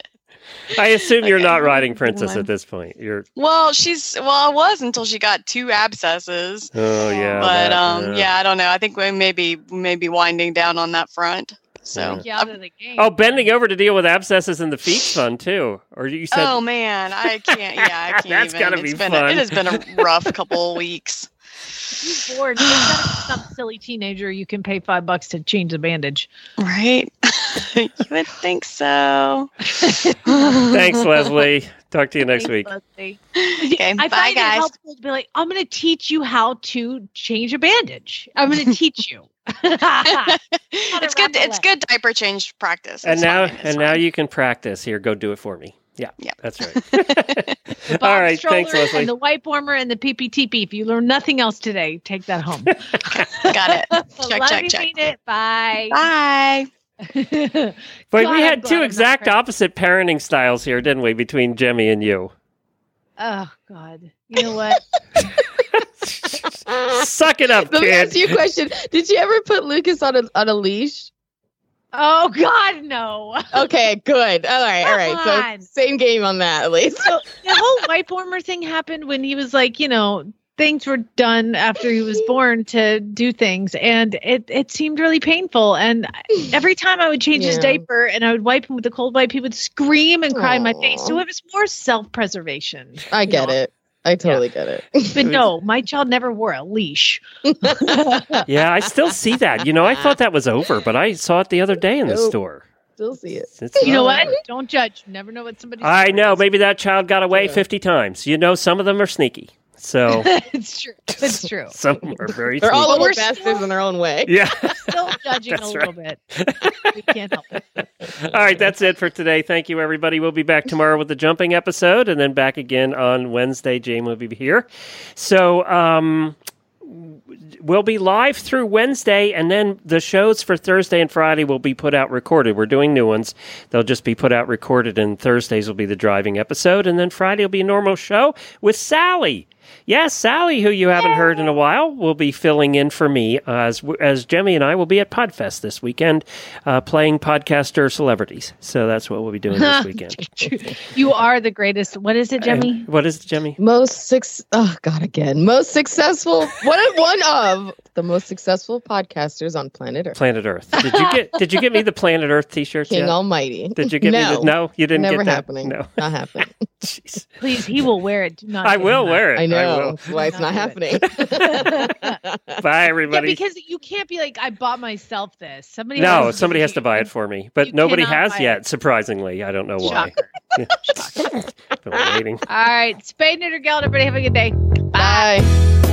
I assume you're not riding Princess One. at this point. You're. Well, she's well, I was until she got two abscesses. Oh yeah. but that- um, yeah, I don't know. I think we maybe maybe winding down on that front. So, Take you out of the game. Oh, bending over to deal with abscesses in the feet fun too. Or you said oh man, I can't. Yeah, I can't. That's even. gotta be It's been fun. A, it has been a rough couple of weeks. You're bored. There's gotta some silly teenager you can pay five bucks to change a bandage. Right? you would think so. Thanks, Leslie. Talk to you next week. Leslie. Okay, I bye, find it guys. helpful to be like, I'm going to teach you how to change a bandage. I'm going to teach you. it's good. It's good diaper change practice. And It's now, fine, it's and now fine. you can practice. Here, go do it for me. Yeah, Yeah. that's right. The All thanks, stroller Leslie. And the wipe warmer and the PPTP. If you learn nothing else today, take that home. got it. Check, Love check, you, check. mean it. Bye. Bye. But God, we had two exact opposite parenting styles here, didn't we, between Jamie and you? oh, God. You know what? Suck it up, Let me kid. ask you a question. Did you ever put Lucas on a on a leash? Oh, God, no. Okay, good. All right, all right. On. So same game on that at least. So the whole wipe warmer thing happened when he was like, you know, things were done after he was born to do things, and it it seemed really painful. And every time I would change his diaper and I would wipe him with the cold wipe, he would scream and cry in my face. So it was more self preservation. I get it. I totally get it. But no, my child never wore a leash. Yeah, I still see that. You know, I thought that was over, but I saw it the other day in the Nope. store. Still see it. It's- You know what? Don't judge. You never know what somebody. I know. Maybe that child got away Yeah. 50 times. You know, some of them are sneaky. So it's true. It's true. some are very true. They're all sneaky. little We're bastards still- in their own way. Yeah. Still judging a That's little bit. We can't help it. All right, that's it for today. Thank you, everybody. We'll be back tomorrow with the jumping episode, and then back again on Wednesday. Jane will be here. So, um, we'll be live through Wednesday, and then the shows for Thursday and Friday will be put out recorded. We're doing new ones; they'll just be put out recorded, and Thursdays will be the driving episode, and then Friday will be a normal show with Sally. Yes, Sally, who you haven't heard in a while, will be filling in for me uh, as as Jamie and I will be at Podfest this weekend, uh, playing podcaster celebrities. So that's what we'll be doing this weekend. You are the greatest. What is it, Jamie? Uh, what is it, Jamie? Most six oh god again. Most successful one one of the most successful podcasters on planet Earth. Planet Earth. Did you get Did you get me the Planet Earth T-shirt? King yet? Almighty. Did you get me no, the? No, you didn't Never get that. happening. No, Not happening. Jeez. Please, he will wear it. Do not. I will him wear it. I know. Will. That's why it's not Not happening. that. Bye, Yeah, everybody. because you can't be like, I bought myself this. Somebody. no, has somebody has to buy it for me, but you nobody has yet. it. Surprisingly, I don't know why. Shocker. Been waiting. All right, spay neuter gal. Everybody have a good day. Bye.